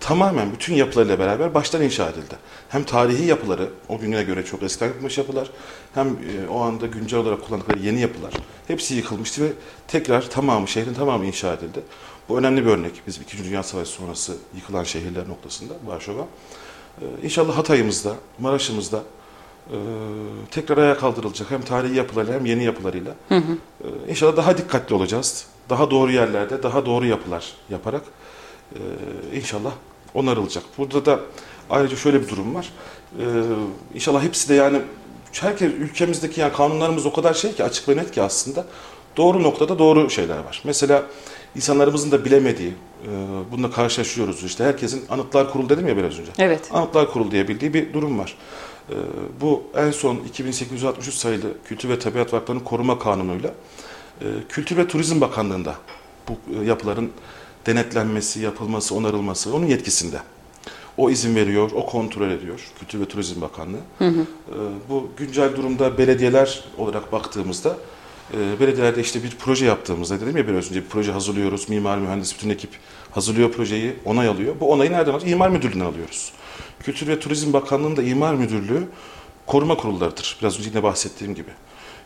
tamamen bütün yapılarıyla beraber baştan inşa edildi. Hem tarihi yapıları, o güne göre çok eskiden yapılmış yapılar, hem e, o anda güncel olarak kullandıkları yeni yapılar, hepsi yıkılmıştı ve tekrar tamamı, şehrin tamamı inşa edildi. Bu önemli bir örnek. Bizim İkinci Dünya Savaşı sonrası yıkılan şehirler noktasında Varşova. Ee, İnşallah Hatay'ımızda, Maraş'ımızda e, tekrar ayağa kaldırılacak. Hem tarihi yapılarıyla hem yeni yapılarıyla. Ee, İnşallah daha dikkatli olacağız. Daha doğru yerlerde, daha doğru yapılar yaparak e, inşallah onarılacak. Burada da ayrıca şöyle bir durum var. Ee, İnşallah hepsi de yani herkes ülkemizdeki yani kanunlarımız o kadar şey ki açık ve net ki aslında doğru noktada doğru şeyler var. Mesela insanlarımızın da bilemediği, e, bununla karşılaşıyoruz işte. Herkesin anıtlar kurulu dedim ya biraz önce. Evet. Anıtlar Kurulu diye bildiği bir durum var. Ee, Bu en son 2863 sayılı Kültür ve Tabiat Varlıklarını Koruma Kanunu'yla e, Kültür ve Turizm Bakanlığı'nda bu e, yapıların denetlenmesi, yapılması, onarılması onun yetkisinde. O izin veriyor, o kontrol ediyor Kültür ve Turizm Bakanlığı. Ee, Bu güncel durumda belediyeler olarak baktığımızda e, belediyelerde işte bir proje yaptığımızda dedim ya biraz önce bir proje hazırlıyoruz. Mimar, mühendis bütün ekip hazırlıyor projeyi, onay alıyor. Bu onayı nereden alıyoruz? İmar Müdürlüğü'nden alıyoruz. Kültür ve Turizm Bakanlığı'nın da İmar Müdürlüğü koruma kurullarıdır. Biraz önce yine bahsettiğim gibi.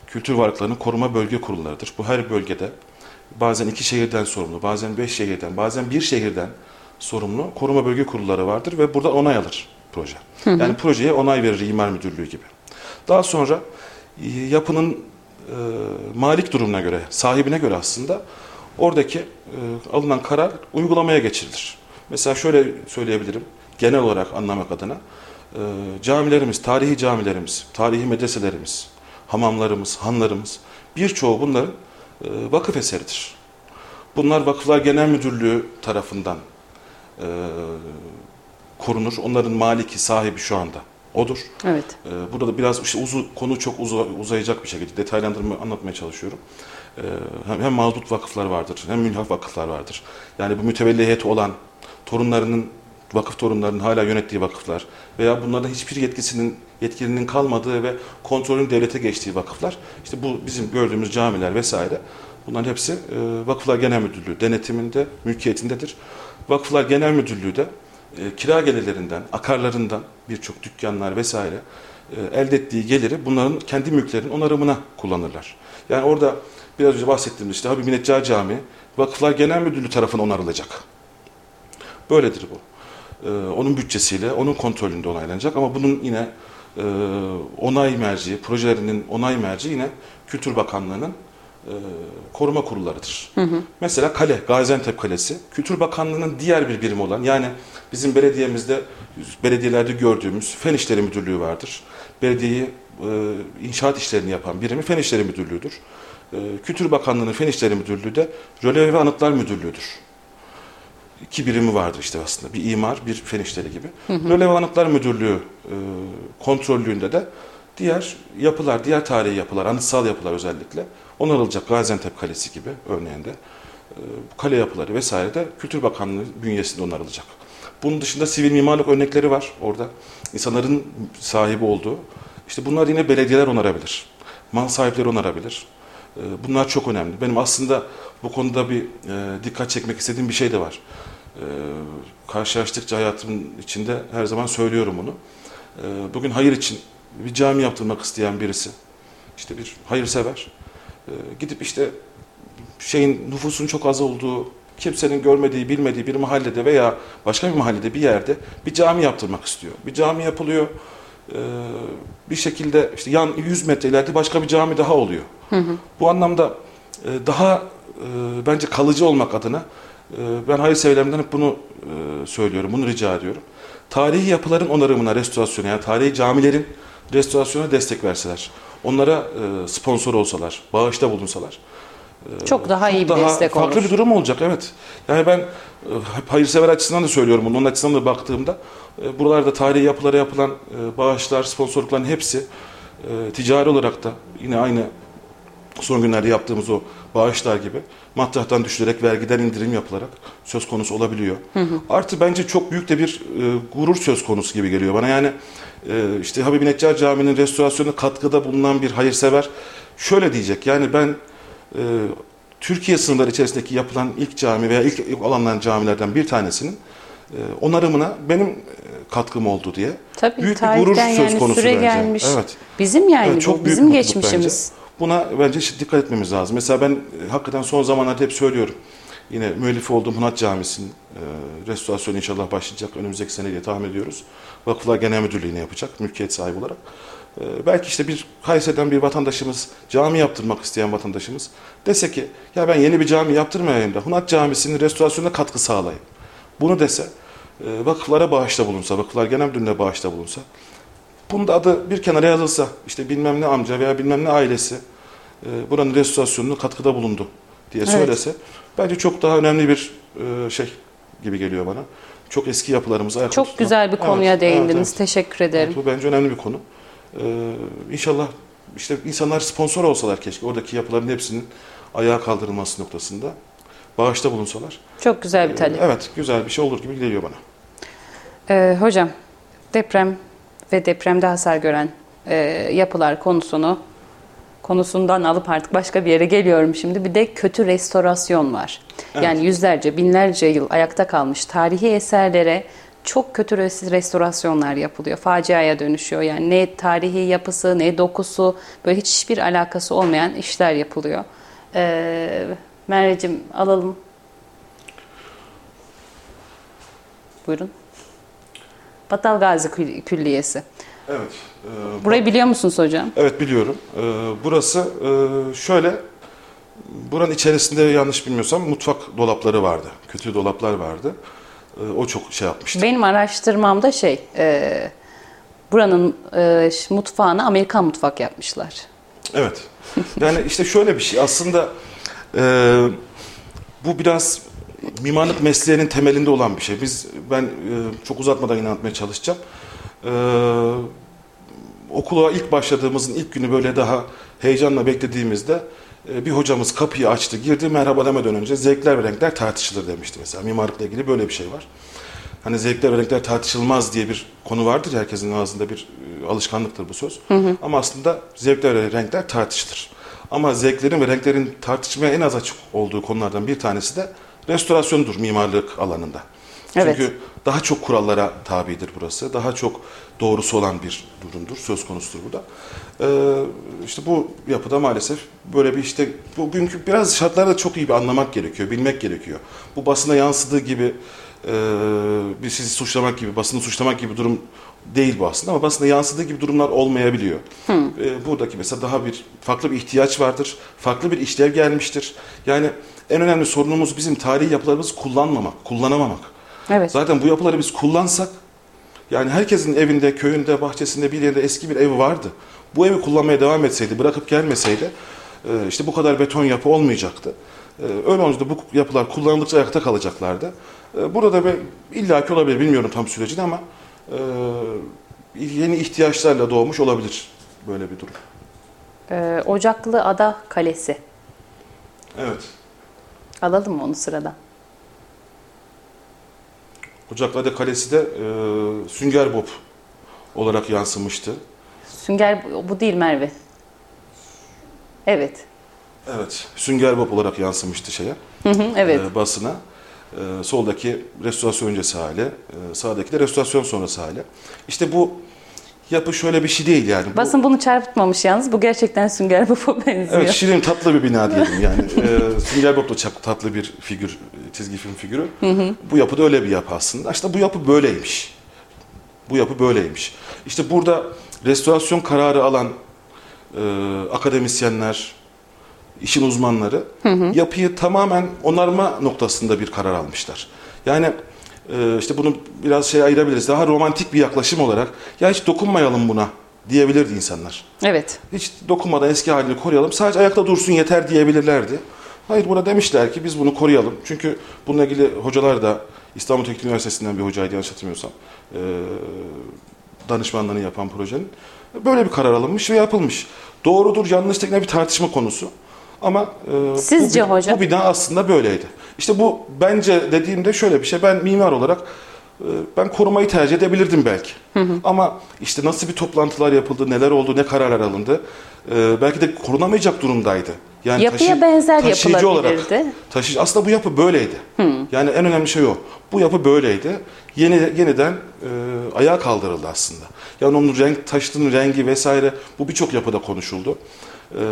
Kültür varlıklarının koruma bölge kurullarıdır. Bu her bölgede bazen iki şehirden sorumlu, bazen beş şehirden, bazen bir şehirden sorumlu koruma bölge kurulları vardır ve burada onay alır proje. Yani projeye onay verir İmar Müdürlüğü gibi. Daha sonra e, yapının e, malik durumuna göre, sahibine göre aslında oradaki e, alınan karar uygulamaya geçirilir. Mesela şöyle söyleyebilirim, genel olarak anlamak adına. E, camilerimiz, tarihi camilerimiz, tarihi medreselerimiz, hamamlarımız, hanlarımız, birçoğu bunların e, vakıf eseridir. Bunlar Vakıflar Genel Müdürlüğü tarafından e, korunur. Onların maliki, sahibi şu anda odur. Evet. Ee, Burada da biraz işte uzu, konu çok uza- uzayacak bir şekilde detaylandırma anlatmaya çalışıyorum. Ee, Hem, hem mağdut vakıflar vardır, hem mülhaf vakıflar vardır. Yani bu mütevelli heyeti olan torunlarının, vakıf torunlarının hala yönettiği vakıflar veya bunlarda hiçbir yetkisinin, yetkilinin kalmadığı ve kontrolün devlete geçtiği vakıflar. İşte bu bizim gördüğümüz camiler vesaire. Bunların hepsi e, Vakıflar Genel Müdürlüğü denetiminde, mülkiyetindedir. Vakıflar Genel Müdürlüğü de e, kira gelirlerinden, akarlarından birçok dükkanlar vesaire e, elde ettiği geliri bunların kendi mülklerinin onarımına kullanırlar. Yani orada biraz önce bahsettiğimiz işte Habib Neccar Camii Vakıflar Genel Müdürlüğü tarafından onarılacak. Böyledir bu. Ee, onun bütçesiyle, onun kontrolünde onaylanacak ama bunun yine e, onay merci, projelerinin onay merci yine Kültür Bakanlığı'nın e, koruma kurullarıdır. Mesela kale, Gaziantep Kalesi, Kültür Bakanlığı'nın diğer bir birimi olan, yani bizim belediyemizde, belediyelerde gördüğümüz Fen İşleri Müdürlüğü vardır. Belediyeyi e, inşaat işlerini yapan birimi Fen İşleri Müdürlüğü'dür. E, Kültür Bakanlığı'nın Fen İşleri Müdürlüğü de Röle ve Anıtlar Müdürlüğü'dür iki birimi vardır işte aslında. Bir imar, bir fen işleri gibi. Röle ve Anıtlar Müdürlüğü e, kontrollüğünde de diğer yapılar, diğer tarihi yapılar, anıtsal yapılar özellikle onarılacak. Gaziantep Kalesi gibi örneğinde. E, kale yapıları vesaire de Kültür Bakanlığı bünyesinde onarılacak. Bunun dışında sivil mimarlık örnekleri var orada. İnsanların sahibi olduğu. İşte bunlar yine belediyeler onarabilir. Mal sahipleri onarabilir. E, Bunlar çok önemli. Benim aslında bu konuda bir e, dikkat çekmek istediğim bir şey de var. E, karşılaştıkça hayatımın içinde her zaman söylüyorum bunu. E, bugün hayır için bir cami yaptırmak isteyen birisi, işte bir hayırsever, e, gidip işte şeyin nüfusun çok az olduğu, kimsenin görmediği, bilmediği bir mahallede veya başka bir mahallede bir yerde bir cami yaptırmak istiyor. Bir cami yapılıyor. e, bir şekilde işte yan 100 metre ileride başka bir cami daha oluyor. Bu anlamda e, daha e, bence kalıcı olmak adına ben hayırseverlerimden hep bunu e, söylüyorum, bunu rica ediyorum. Tarihi yapıların onarımına, restorasyona yani tarihi camilerin restorasyona destek verseler, onlara e, sponsor olsalar, bağışta bulunsalar. e, Çok daha iyi bir daha destek farklı olur. bir durum olacak evet. Yani ben hayırsever açısından da söylüyorum bunu. Onun açısından da baktığımda buralarda tarihi yapılara yapılan bağışlar, sponsorlukların hepsi ticari olarak da yine aynı son günlerde yaptığımız o bağışlar gibi matrahtan düşürerek vergiden indirim yapılarak söz konusu olabiliyor. Artı bence çok büyük de bir e, gurur söz konusu gibi geliyor bana. Yani e, işte Habib Neccar Camii'nin restorasyonuna katkıda bulunan bir hayırsever şöyle diyecek. Yani ben e, Türkiye sınırları içerisindeki yapılan ilk cami veya ilk, ilk alanlanan camilerden bir tanesinin e, onarımına benim e, katkım oldu diye. Tabii büyük bir gurur söz yani konusu süre bence. gelmiş. Evet. Bizim yani Evet, bu, çok büyük bizim geçmişimiz. bence. Buna bence dikkat etmemiz lazım. Mesela ben e, hakikaten son zamanlarda hep söylüyorum. Yine müellifi olduğum Hunat Camisi'nin e, restorasyonu inşallah başlayacak önümüzdeki sene diye tahmin ediyoruz. Vakıflar Genel Müdürlüğü'ne yapacak mülkiyet sahibi olarak. E, belki işte bir Kayseri'den bir vatandaşımız, cami yaptırmak isteyen vatandaşımız dese ki ya ben yeni bir cami yaptırmayayım da Hunat Camisi'nin restorasyonuna katkı sağlayayım. Bunu dese, e, vakıflara bağışta bulunsa, vakıflar genel müdürlüğüne bağışta bulunsa, bunun da adı bir kenara yazılsa, işte bilmem ne amca veya bilmem ne ailesi e, buranın restorasyonuna katkıda bulundu diye Evet. söylese, bence çok daha önemli bir e, şey gibi geliyor bana. Çok eski yapılarımızı ayakta Çok tutmak. güzel bir Evet, konuya evet, değindiniz. evet. Teşekkür ederim. Evet, bu bence önemli bir konu. Ee, inşallah işte insanlar sponsor olsalar keşke oradaki yapıların hepsinin ayağa kaldırılması noktasında bağışta bulunsalar. Çok güzel bir talep. Evet, güzel bir şey olur gibi geliyor bana. Ee, hocam, deprem ve depremde hasar gören e, yapılar konusunu konusundan alıp artık başka bir yere geliyorum şimdi. Bir de kötü restorasyon var. Evet. Yani yüzlerce, binlerce yıl ayakta kalmış tarihi eserlere çok kötü res- restorasyonlar yapılıyor. Faciaya dönüşüyor. Yani ne tarihi yapısı, ne dokusu, böyle hiçbir alakası olmayan işler yapılıyor. Ee, Merveciğim alalım. Buyurun. Battal Gazi Kül- Külliyesi. Evet. e, Burayı biliyor musunuz hocam? Evet biliyorum. Ee, burası e, şöyle, buranın içerisinde yanlış bilmiyorsam mutfak dolapları vardı. Kötü dolaplar vardı. Ee, o çok şey yapmıştı. Benim araştırmamda şey, e, buranın e, mutfağını Amerikan mutfak yapmışlar. Evet. Yani işte şöyle bir şey. Aslında e, bu biraz mimarlık mesleğinin temelinde olan bir şey. Biz ben e, çok uzatmadan yine anlatmaya çalışacağım. E, okula ilk başladığımızın ilk günü böyle daha heyecanla beklediğimizde e, bir hocamız kapıyı açtı, girdi. Merhaba demeden önce zevkler ve renkler tartışılır demişti mesela. Mimarlıkla ilgili böyle bir şey var. Hani zevkler ve renkler tartışılmaz diye bir konu vardır. Herkesin ağzında bir e, alışkanlıktır bu söz. Ama aslında zevkler ve renkler tartışılır. Ama zevklerin ve renklerin tartışmaya en az açık olduğu konulardan bir tanesi de restorasyondur mimarlık alanında. Evet. Çünkü daha çok kurallara tabidir burası. Daha çok doğrusu olan bir durumdur, söz konusudur burada. Ee, işte bu yapıda maalesef böyle bir işte bugünkü biraz şartları da çok iyi bir anlamak gerekiyor, bilmek gerekiyor. Bu basına yansıdığı gibi e, bir sizi suçlamak gibi, basını suçlamak gibi durum değil bu aslında ama basında yansıdığı gibi durumlar olmayabiliyor. Ee, buradaki mesela daha bir farklı bir ihtiyaç vardır, farklı bir işlev gelmiştir. Yani en önemli sorunumuz bizim tarihi yapılarımızı kullanmamak, kullanamamak. Evet. Zaten bu yapıları biz kullansak, yani herkesin evinde, köyünde, bahçesinde bir yerinde eski bir evi vardı. Bu evi kullanmaya devam etseydi, bırakıp gelmeseydi, e, işte bu kadar beton yapı olmayacaktı. E, Öyle olunca da bu yapılar kullanıldıkça ayakta kalacaklardı. E, Burada da bir illaki olabilir, bilmiyorum tam sürecini ama yeni ihtiyaçlarla doğmuş olabilir böyle bir durum. Ocaklı Ada Kalesi. Evet. Alalım mı onu sıradan? Ocaklar'da Kalesi de e, Sünger Bob olarak yansımıştı. Sünger bu değil Merve. Evet. Evet, Sünger Bob olarak yansımıştı şeye, Hı hı, evet. e, basına. E, soldaki restorasyon öncesi hali, e, sağdaki de restorasyon sonrası hali. İşte bu yapı şöyle bir şey değil yani. Bu- Basın bunu çarpıtmamış yalnız. Bu gerçekten Sünger Bob'a [laughs] benziyor. Evet, şirin tatlı bir bina diyelim yani. [laughs] e, Sünger Bob da çok tatlı bir figür, çizgi film figürü. Bu yapı da öyle bir yapı aslında. İşte bu yapı böyleymiş. Bu yapı böyleymiş. İşte burada restorasyon kararı alan e, akademisyenler, işin uzmanları yapıyı tamamen onarma noktasında bir karar almışlar. Yani e, işte bunu biraz şey ayırabiliriz. Daha romantik bir yaklaşım olarak ya hiç dokunmayalım buna diyebilirdi insanlar. Evet. Hiç dokunmadan eski halini koruyalım. Sadece ayakta dursun yeter diyebilirlerdi. Hayır buna demişler ki biz bunu koruyalım. Çünkü bununla ilgili hocalar da İstanbul Teknik Üniversitesi'nden bir hocaydı yanlış hatırlamıyorsam. Ee, danışmanlığını yapan projenin. Böyle bir karar alınmış ve yapılmış. Doğrudur yanlışlık ne bir tartışma konusu. Ama e, Sizce bu, hocam? bu bina aslında böyleydi. İşte bu bence dediğimde şöyle bir şey. Ben mimar olarak e, ben korumayı tercih edebilirdim belki. Ama işte nasıl bir toplantılar yapıldı, neler oldu, ne kararlar alındı. e, belki de korunamayacak durumdaydı. Yani Yapıya benzer taşıyıcı yapılabilirdi. taşıyıcı aslında bu yapı böyleydi. Yani en önemli şey o. Bu yapı böyleydi. Yeni yeniden e, ayağa kaldırıldı aslında. Yani onun renk taşının rengi vesaire bu birçok yapıda konuşuldu. E,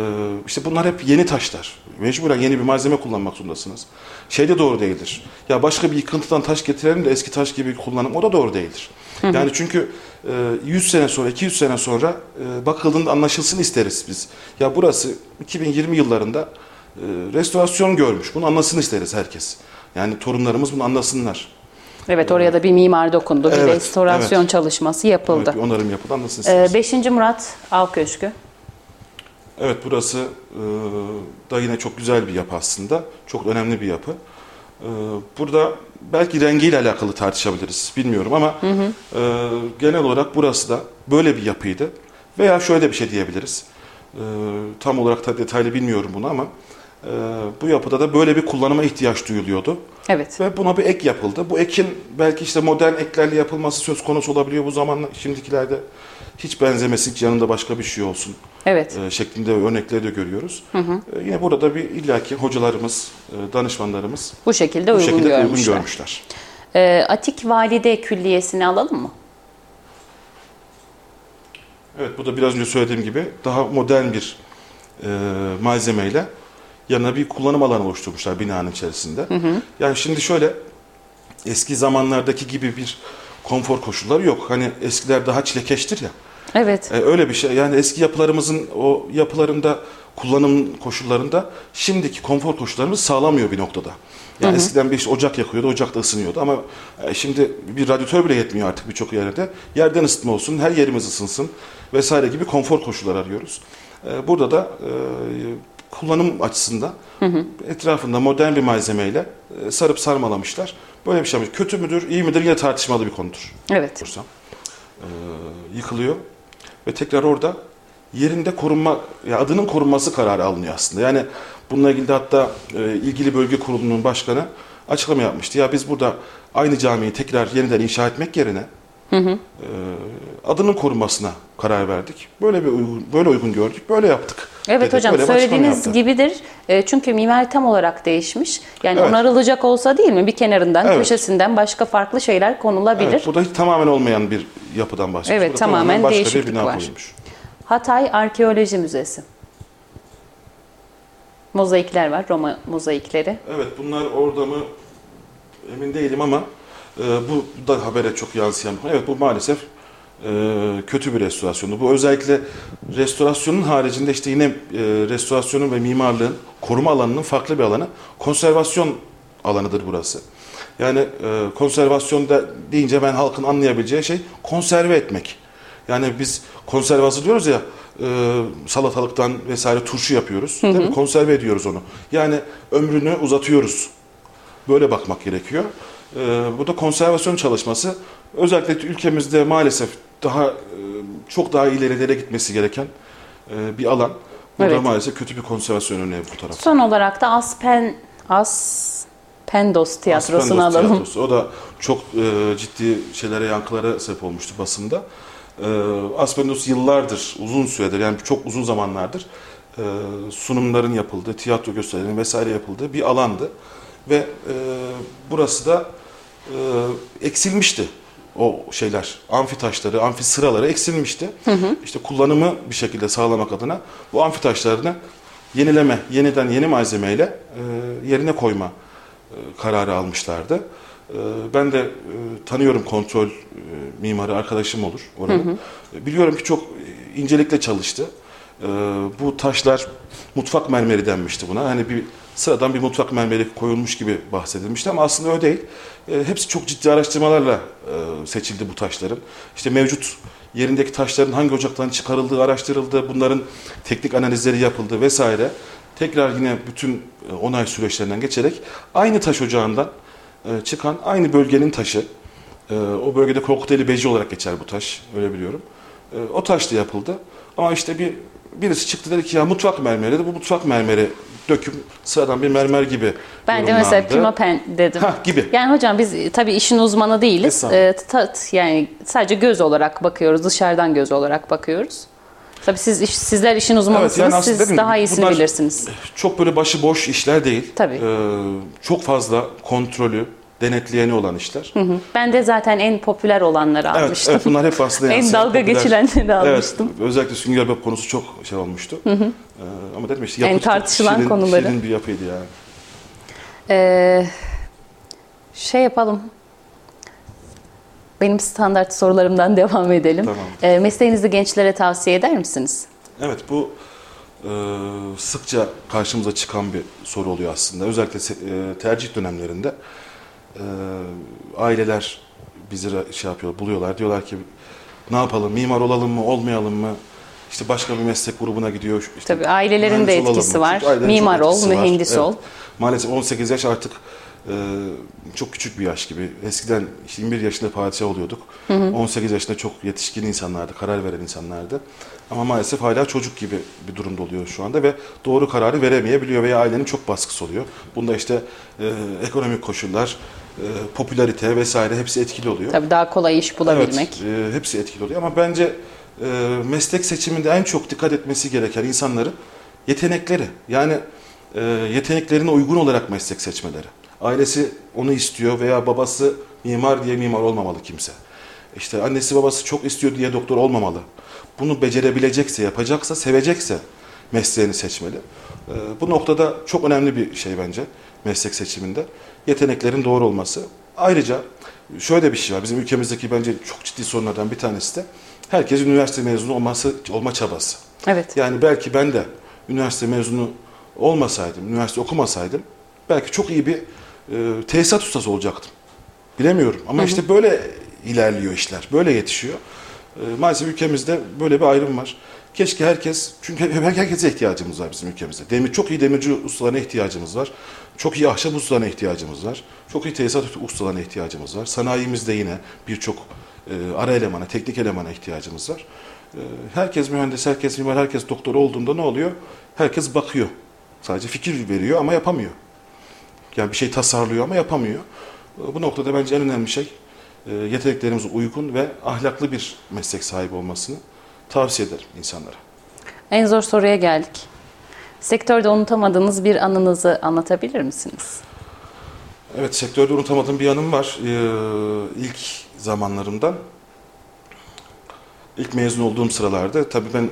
işte bunlar hep yeni taşlar. Mecburen yeni bir malzeme kullanmak zorundasınız. Şey de doğru değildir. Ya başka bir yıkıntıdan taş getirelim de eski taş gibi kullanalım. O da doğru değildir. Yani çünkü e, 100 sene sonra, 200 sene sonra e, bakıldığında anlaşılsın isteriz biz. Ya burası 2020 yıllarında e, restorasyon görmüş. Bunu anlasın isteriz herkes. Yani torunlarımız bunu anlasınlar. Evet oraya da bir mimar dokundu. Bir Evet, restorasyon evet. çalışması yapıldı. Evet, bir onarım yapıldı anlasın Ee, isteriz. 5. Murat Av Köşkü. Evet burası e, da yine çok güzel bir yapı aslında. Çok önemli bir yapı. E, burada belki rengiyle alakalı tartışabiliriz bilmiyorum ama e, genel olarak burası da böyle bir yapıydı. Veya şöyle bir şey diyebiliriz. E, tam olarak da detaylı bilmiyorum bunu ama e, bu yapıda da böyle bir kullanıma ihtiyaç duyuluyordu. Evet. Ve buna bir ek yapıldı. Bu ekin belki işte modern eklerle yapılması söz konusu olabiliyor bu zamanla. Şimdikilerde hiç benzemesin ki yanında başka bir şey olsun Evet. e, şeklinde örnekleri de görüyoruz. E, yine burada bir illaki hocalarımız, e, danışmanlarımız Bu şekilde bu uygun şekilde uygun görmüşler. görmüşler. Ee, Atik Valide Külliyesi'ni alalım mı? Evet bu da biraz önce söylediğim gibi daha modern bir e, malzemeyle yanına bir kullanım alanı oluşturmuşlar binanın içerisinde. Yani şimdi şöyle eski zamanlardaki gibi bir konfor koşulları yok. Hani eskiler daha çilekeştir ya. Evet. E, öyle bir şey. Yani eski yapılarımızın o yapılarında kullanım koşullarında şimdiki konfor koşullarımız sağlamıyor bir noktada. Yani eskiden bir işte ocak yakıyordu, ocakta ısınıyordu ama e, şimdi bir radyatör bile yetmiyor artık birçok yerde. Yerden ısıtma olsun, her yerimiz ısınsın vesaire gibi konfor koşullar arıyoruz. E, burada da e, kullanım açısından etrafında modern bir malzemeyle e, sarıp sarmalamışlar. Böyle bir şey yapmış. Kötü müdür, iyi midir yine tartışmalı bir konudur Evet. olursam e, yıkılıyor ve tekrar orada yerinde korunma ya adının korunması kararı alınıyor aslında. Yani bununla ilgili de hatta e, ilgili bölge kurulunun başkanı açıklama yapmıştı. Ya biz burada aynı camiyi tekrar yeniden inşa etmek yerine Ee, adının korunmasına karar verdik. Böyle bir uygun, böyle uygun gördük, böyle yaptık. Evet dedik. hocam Böyle bir söylediğiniz gibidir. E, çünkü mimari tam olarak değişmiş. Yani Evet. onarılacak olsa değil mi? Bir kenarından, Evet. köşesinden başka farklı şeyler konulabilir. Evet, bu da hiç tamamen olmayan bir yapıdan bahsediyoruz. Evet, Burada tamamen başka bir değişiklik bina var. koyulmuş. Hatay Arkeoloji Müzesi. Mozaikler var, Roma mozaikleri. Evet bunlar orada mı emin değilim ama e, bu da habere çok yansıyan. Evet bu maalesef e, kötü bir restorasyondu. Bu özellikle restorasyonun haricinde işte yine e, restorasyonun ve mimarlığın koruma alanının farklı bir alanı. Konservasyon alanıdır burası. Yani e, konservasyonda deyince ben halkın anlayabileceği şey konserve etmek. Yani biz konserve hazırlıyoruz ya e, salatalıktan vesaire turşu yapıyoruz. Değil mi? Konserve ediyoruz onu. Yani ömrünü uzatıyoruz. Böyle bakmak gerekiyor. E, bu da konservasyon çalışması. Özellikle ülkemizde maalesef daha e, çok daha ilerilere gitmesi gereken e, bir alan. Burada Evet. maalesef kötü bir konservasyon örneği bu tarafta. Son olarak da Aspen Aspendos tiyatrosunu Aspendos alalım. tiyatrosu. O da çok e, ciddi şeylere, yankılara sebep olmuştu basında. E, Aspendos yıllardır, uzun süredir, yani çok uzun zamanlardır e, sunumların yapıldığı, tiyatro gösterilerinin vesaire yapıldığı bir alandı. Ve e, burası da e, eksilmişti o şeyler, amfi taşları, amfi sıraları eksilmişti. İşte kullanımı bir şekilde sağlamak adına bu amfi taşlarını yenileme, yeniden yeni malzemeyle e, yerine koyma e, kararı almışlardı. E, Ben de e, tanıyorum kontrol e, mimarı arkadaşım olur oranın. E, Biliyorum ki çok incelikle çalıştı. E, Bu taşlar mutfak mermeri denmişti buna. Hani bir sıradan bir mutfak mermeri koyulmuş gibi bahsedilmişti ama aslında öyle değil. E, Hepsi çok ciddi araştırmalarla e, seçildi bu taşların. İşte mevcut yerindeki taşların hangi ocaktan çıkarıldığı araştırıldı. Bunların teknik analizleri yapıldı vesaire. Tekrar yine bütün e, onay süreçlerinden geçerek aynı taş ocağından e, çıkan aynı bölgenin taşı. e, O bölgede Korkuteli Beci olarak geçer bu taş. Öyle biliyorum. E, O taş da yapıldı. Ama işte bir birisi çıktı dedi ki ya mutfak mermeri dedi. Bu mutfak mermeri döküm sıradan bir mermer gibi Ben de mesela yorumlandı. pimapen dedim. Hah, gibi. Yani hocam biz tabii işin uzmanı değiliz. Estağfurullah. Ee, ta- yani sadece göz olarak bakıyoruz, dışarıdan göz olarak bakıyoruz. Tabii siz iş- sizler işin uzmanısınız, aslında siz dedim, daha iyisini bunlar- bilirsiniz. Çok böyle başıboş işler değil. Tabii. Ee, çok fazla kontrolü, denetleyeni olan işler. Hı hı. Ben de zaten en popüler olanları Evet, almıştım. evet bunlar hep aslında [laughs] En dalga popüler- geçilenleri almıştım. Evet, özellikle Sünger Bob konusu çok şey olmuştu. Ee, ama dedim işte En yapı çok tartışılan şirin, konuları. Şirin bir yapıydı yani. Ee, şey yapalım. Benim standart sorularımdan [laughs] devam edelim. Tamam. Ee, mesleğinizi gençlere tavsiye eder misiniz? Evet bu e, sıkça karşımıza çıkan bir soru oluyor aslında. Özellikle e, tercih dönemlerinde e, aileler bizi şey yapıyor, buluyorlar. Diyorlar ki ne yapalım, mimar olalım mı, olmayalım mı? İşte başka bir meslek grubuna gidiyor. İşte Tabii ailelerin de etkisi var. Ailelerin Mimar ol, var. mühendis Evet. ol. Maalesef 18 yaş artık e, çok küçük bir yaş gibi. Eskiden 21 yaşında padişah oluyorduk. 18 yaşında çok yetişkin insanlardı, karar veren insanlardı. Ama maalesef hala çocuk gibi bir durumda oluyor şu anda ve doğru kararı veremeyebiliyor veya ailenin çok baskısı oluyor. Bunda işte e, ekonomik koşullar, e, popülarite vesaire hepsi etkili oluyor. Tabii daha kolay iş bulabilmek. Evet, e, hepsi etkili oluyor ama bence e, meslek seçiminde en çok dikkat etmesi gereken insanların yetenekleri. Yani e, yeteneklerine uygun olarak meslek seçmeleri. Ailesi onu istiyor veya babası mimar diye mimar olmamalı kimse. İşte annesi babası çok istiyor diye doktor olmamalı. Bunu becerebilecekse, yapacaksa, sevecekse mesleğini seçmeli. E, bu noktada çok önemli bir şey bence meslek seçiminde. Yeteneklerin doğru olması. Ayrıca şöyle bir şey var. Bizim ülkemizdeki bence çok ciddi sorunlardan bir tanesi de herkes üniversite mezunu olması olma çabası. Evet. Yani belki ben de üniversite mezunu olmasaydım, üniversite okumasaydım belki çok iyi bir e, tesisat ustası olacaktım. Bilemiyorum ama işte böyle ilerliyor işler, böyle yetişiyor. E, maalesef ülkemizde böyle bir ayrım var. Keşke herkes, çünkü her- herkese ihtiyacımız var bizim ülkemizde. Demir, çok iyi demirci ustalarına ihtiyacımız var. Çok iyi ahşap ustalarına ihtiyacımız var. Çok iyi tesisat ustalarına ihtiyacımız var. Sanayimizde yine birçok e, ara elemana, teknik elemana ihtiyacımız var. E, herkes mühendis, herkes mimar, herkes doktor olduğunda ne oluyor? Herkes bakıyor. Sadece fikir veriyor ama yapamıyor. Yani bir şey tasarlıyor ama yapamıyor. E, Bu noktada bence en önemli şey yeteneklerimize uygun ve ahlaklı bir meslek sahibi olmasını tavsiye ederim insanlara. En zor soruya geldik. Sektörde unutamadığınız bir anınızı anlatabilir misiniz? Evet, sektörde unutamadığım bir yanım var. Ee, ilk zamanlarımdan, ilk mezun olduğum sıralarda, tabii ben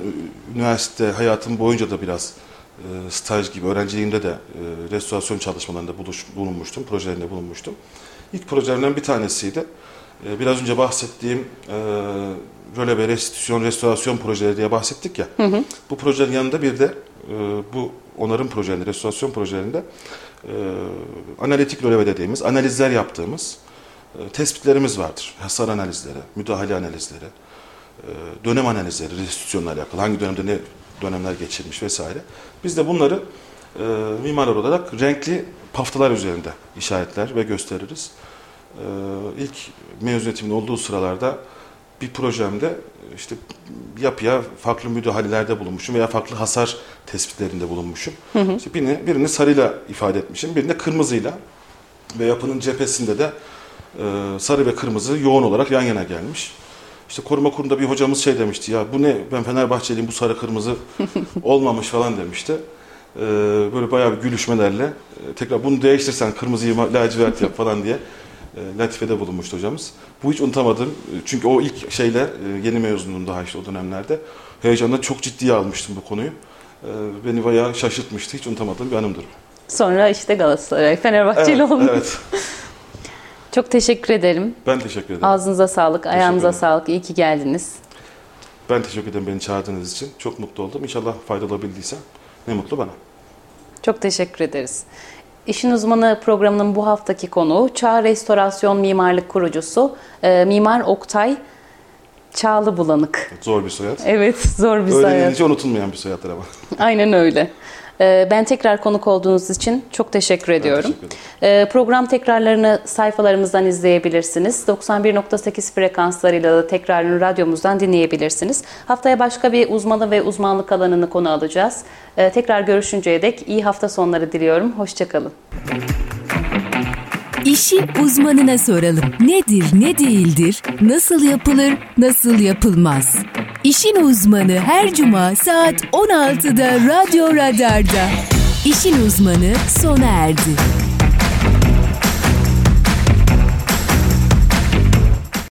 üniversite hayatım boyunca da biraz e, staj gibi, öğrenciliğimde de e, restorasyon çalışmalarında buluş, bulunmuştum, projelerinde bulunmuştum. İlk projelerimden bir tanesiydi. E, biraz önce bahsettiğim e, röleve, restitüsyon, restorasyon projeleri diye bahsettik ya. Hı hı. Bu projelerin yanında bir de e, bu onarım projelerinde, restorasyon projelerinde e, analitik röleve dediğimiz, analizler yaptığımız e, tespitlerimiz vardır. Hasar analizleri, müdahale analizleri, e, dönem analizleri, restitüsyonla alakalı, hangi dönemde ne dönemler geçirmiş vesaire. Biz de bunları e, mimarlar olarak renkli paftalar üzerinde işaretler ve gösteririz. E, ilk mezuniyetimin olduğu sıralarda bir projemde işte yapıya farklı müdahalelerde bulunmuşum veya farklı hasar tespitlerinde bulunmuşum. Hı hı. İşte birini, birini sarıyla ifade etmişim, birini de kırmızıyla ve yapının cephesinde de e, sarı ve kırmızı yoğun olarak yan yana gelmiş. İşte koruma kurumunda bir hocamız şey demişti ya bu ne ben Fenerbahçeliyim bu sarı kırmızı [laughs] olmamış falan demişti. Ee, böyle bayağı bir gülüşmelerle e, tekrar bunu değiştirsen kırmızıyı lacivert yap falan diye e, latifede bulunmuştu hocamız. Bu hiç unutamadım. E, çünkü o ilk şeyle e, yeni mezunum daha işte o dönemlerde. Heyecanla çok ciddiye almıştım bu konuyu. E, beni bayağı şaşırtmıştı. Hiç unutamadığım bir anımdır. Sonra işte Galatasaray, Fenerbahçeli evet, olmuş. Evet. [laughs] Çok teşekkür ederim. Ben teşekkür ederim. Ağzınıza sağlık, ayağınıza sağlık. İyi ki geldiniz. Ben teşekkür ederim beni çağırdığınız için. Çok mutlu oldum. İnşallah faydalı olabildiysem ne mutlu bana. Çok teşekkür ederiz. İşin Uzmanı programının bu haftaki konuğu Çağ Restorasyon Mimarlık kurucusu e, Mimar Oktay Çağlı Bulanık. Zor bir soyad. Evet, zor bir soyad. Öğrenince unutulmayan bir soyaddır ama. Aynen öyle. E, ben tekrar konuk olduğunuz için çok teşekkür ediyorum. Teşekkür e, program tekrarlarını sayfalarımızdan izleyebilirsiniz. 91.8 frekanslarıyla da tekrarını radyomuzdan dinleyebilirsiniz. Haftaya başka bir uzmanı ve uzmanlık alanını konu alacağız. E, tekrar görüşünceye dek iyi hafta sonları diliyorum. Hoşçakalın. İşi uzmanına soralım. Nedir, ne değildir, nasıl yapılır, nasıl yapılmaz? İşin uzmanı her cuma saat 16'da Radyo Radar'da. İşin uzmanı sona erdi.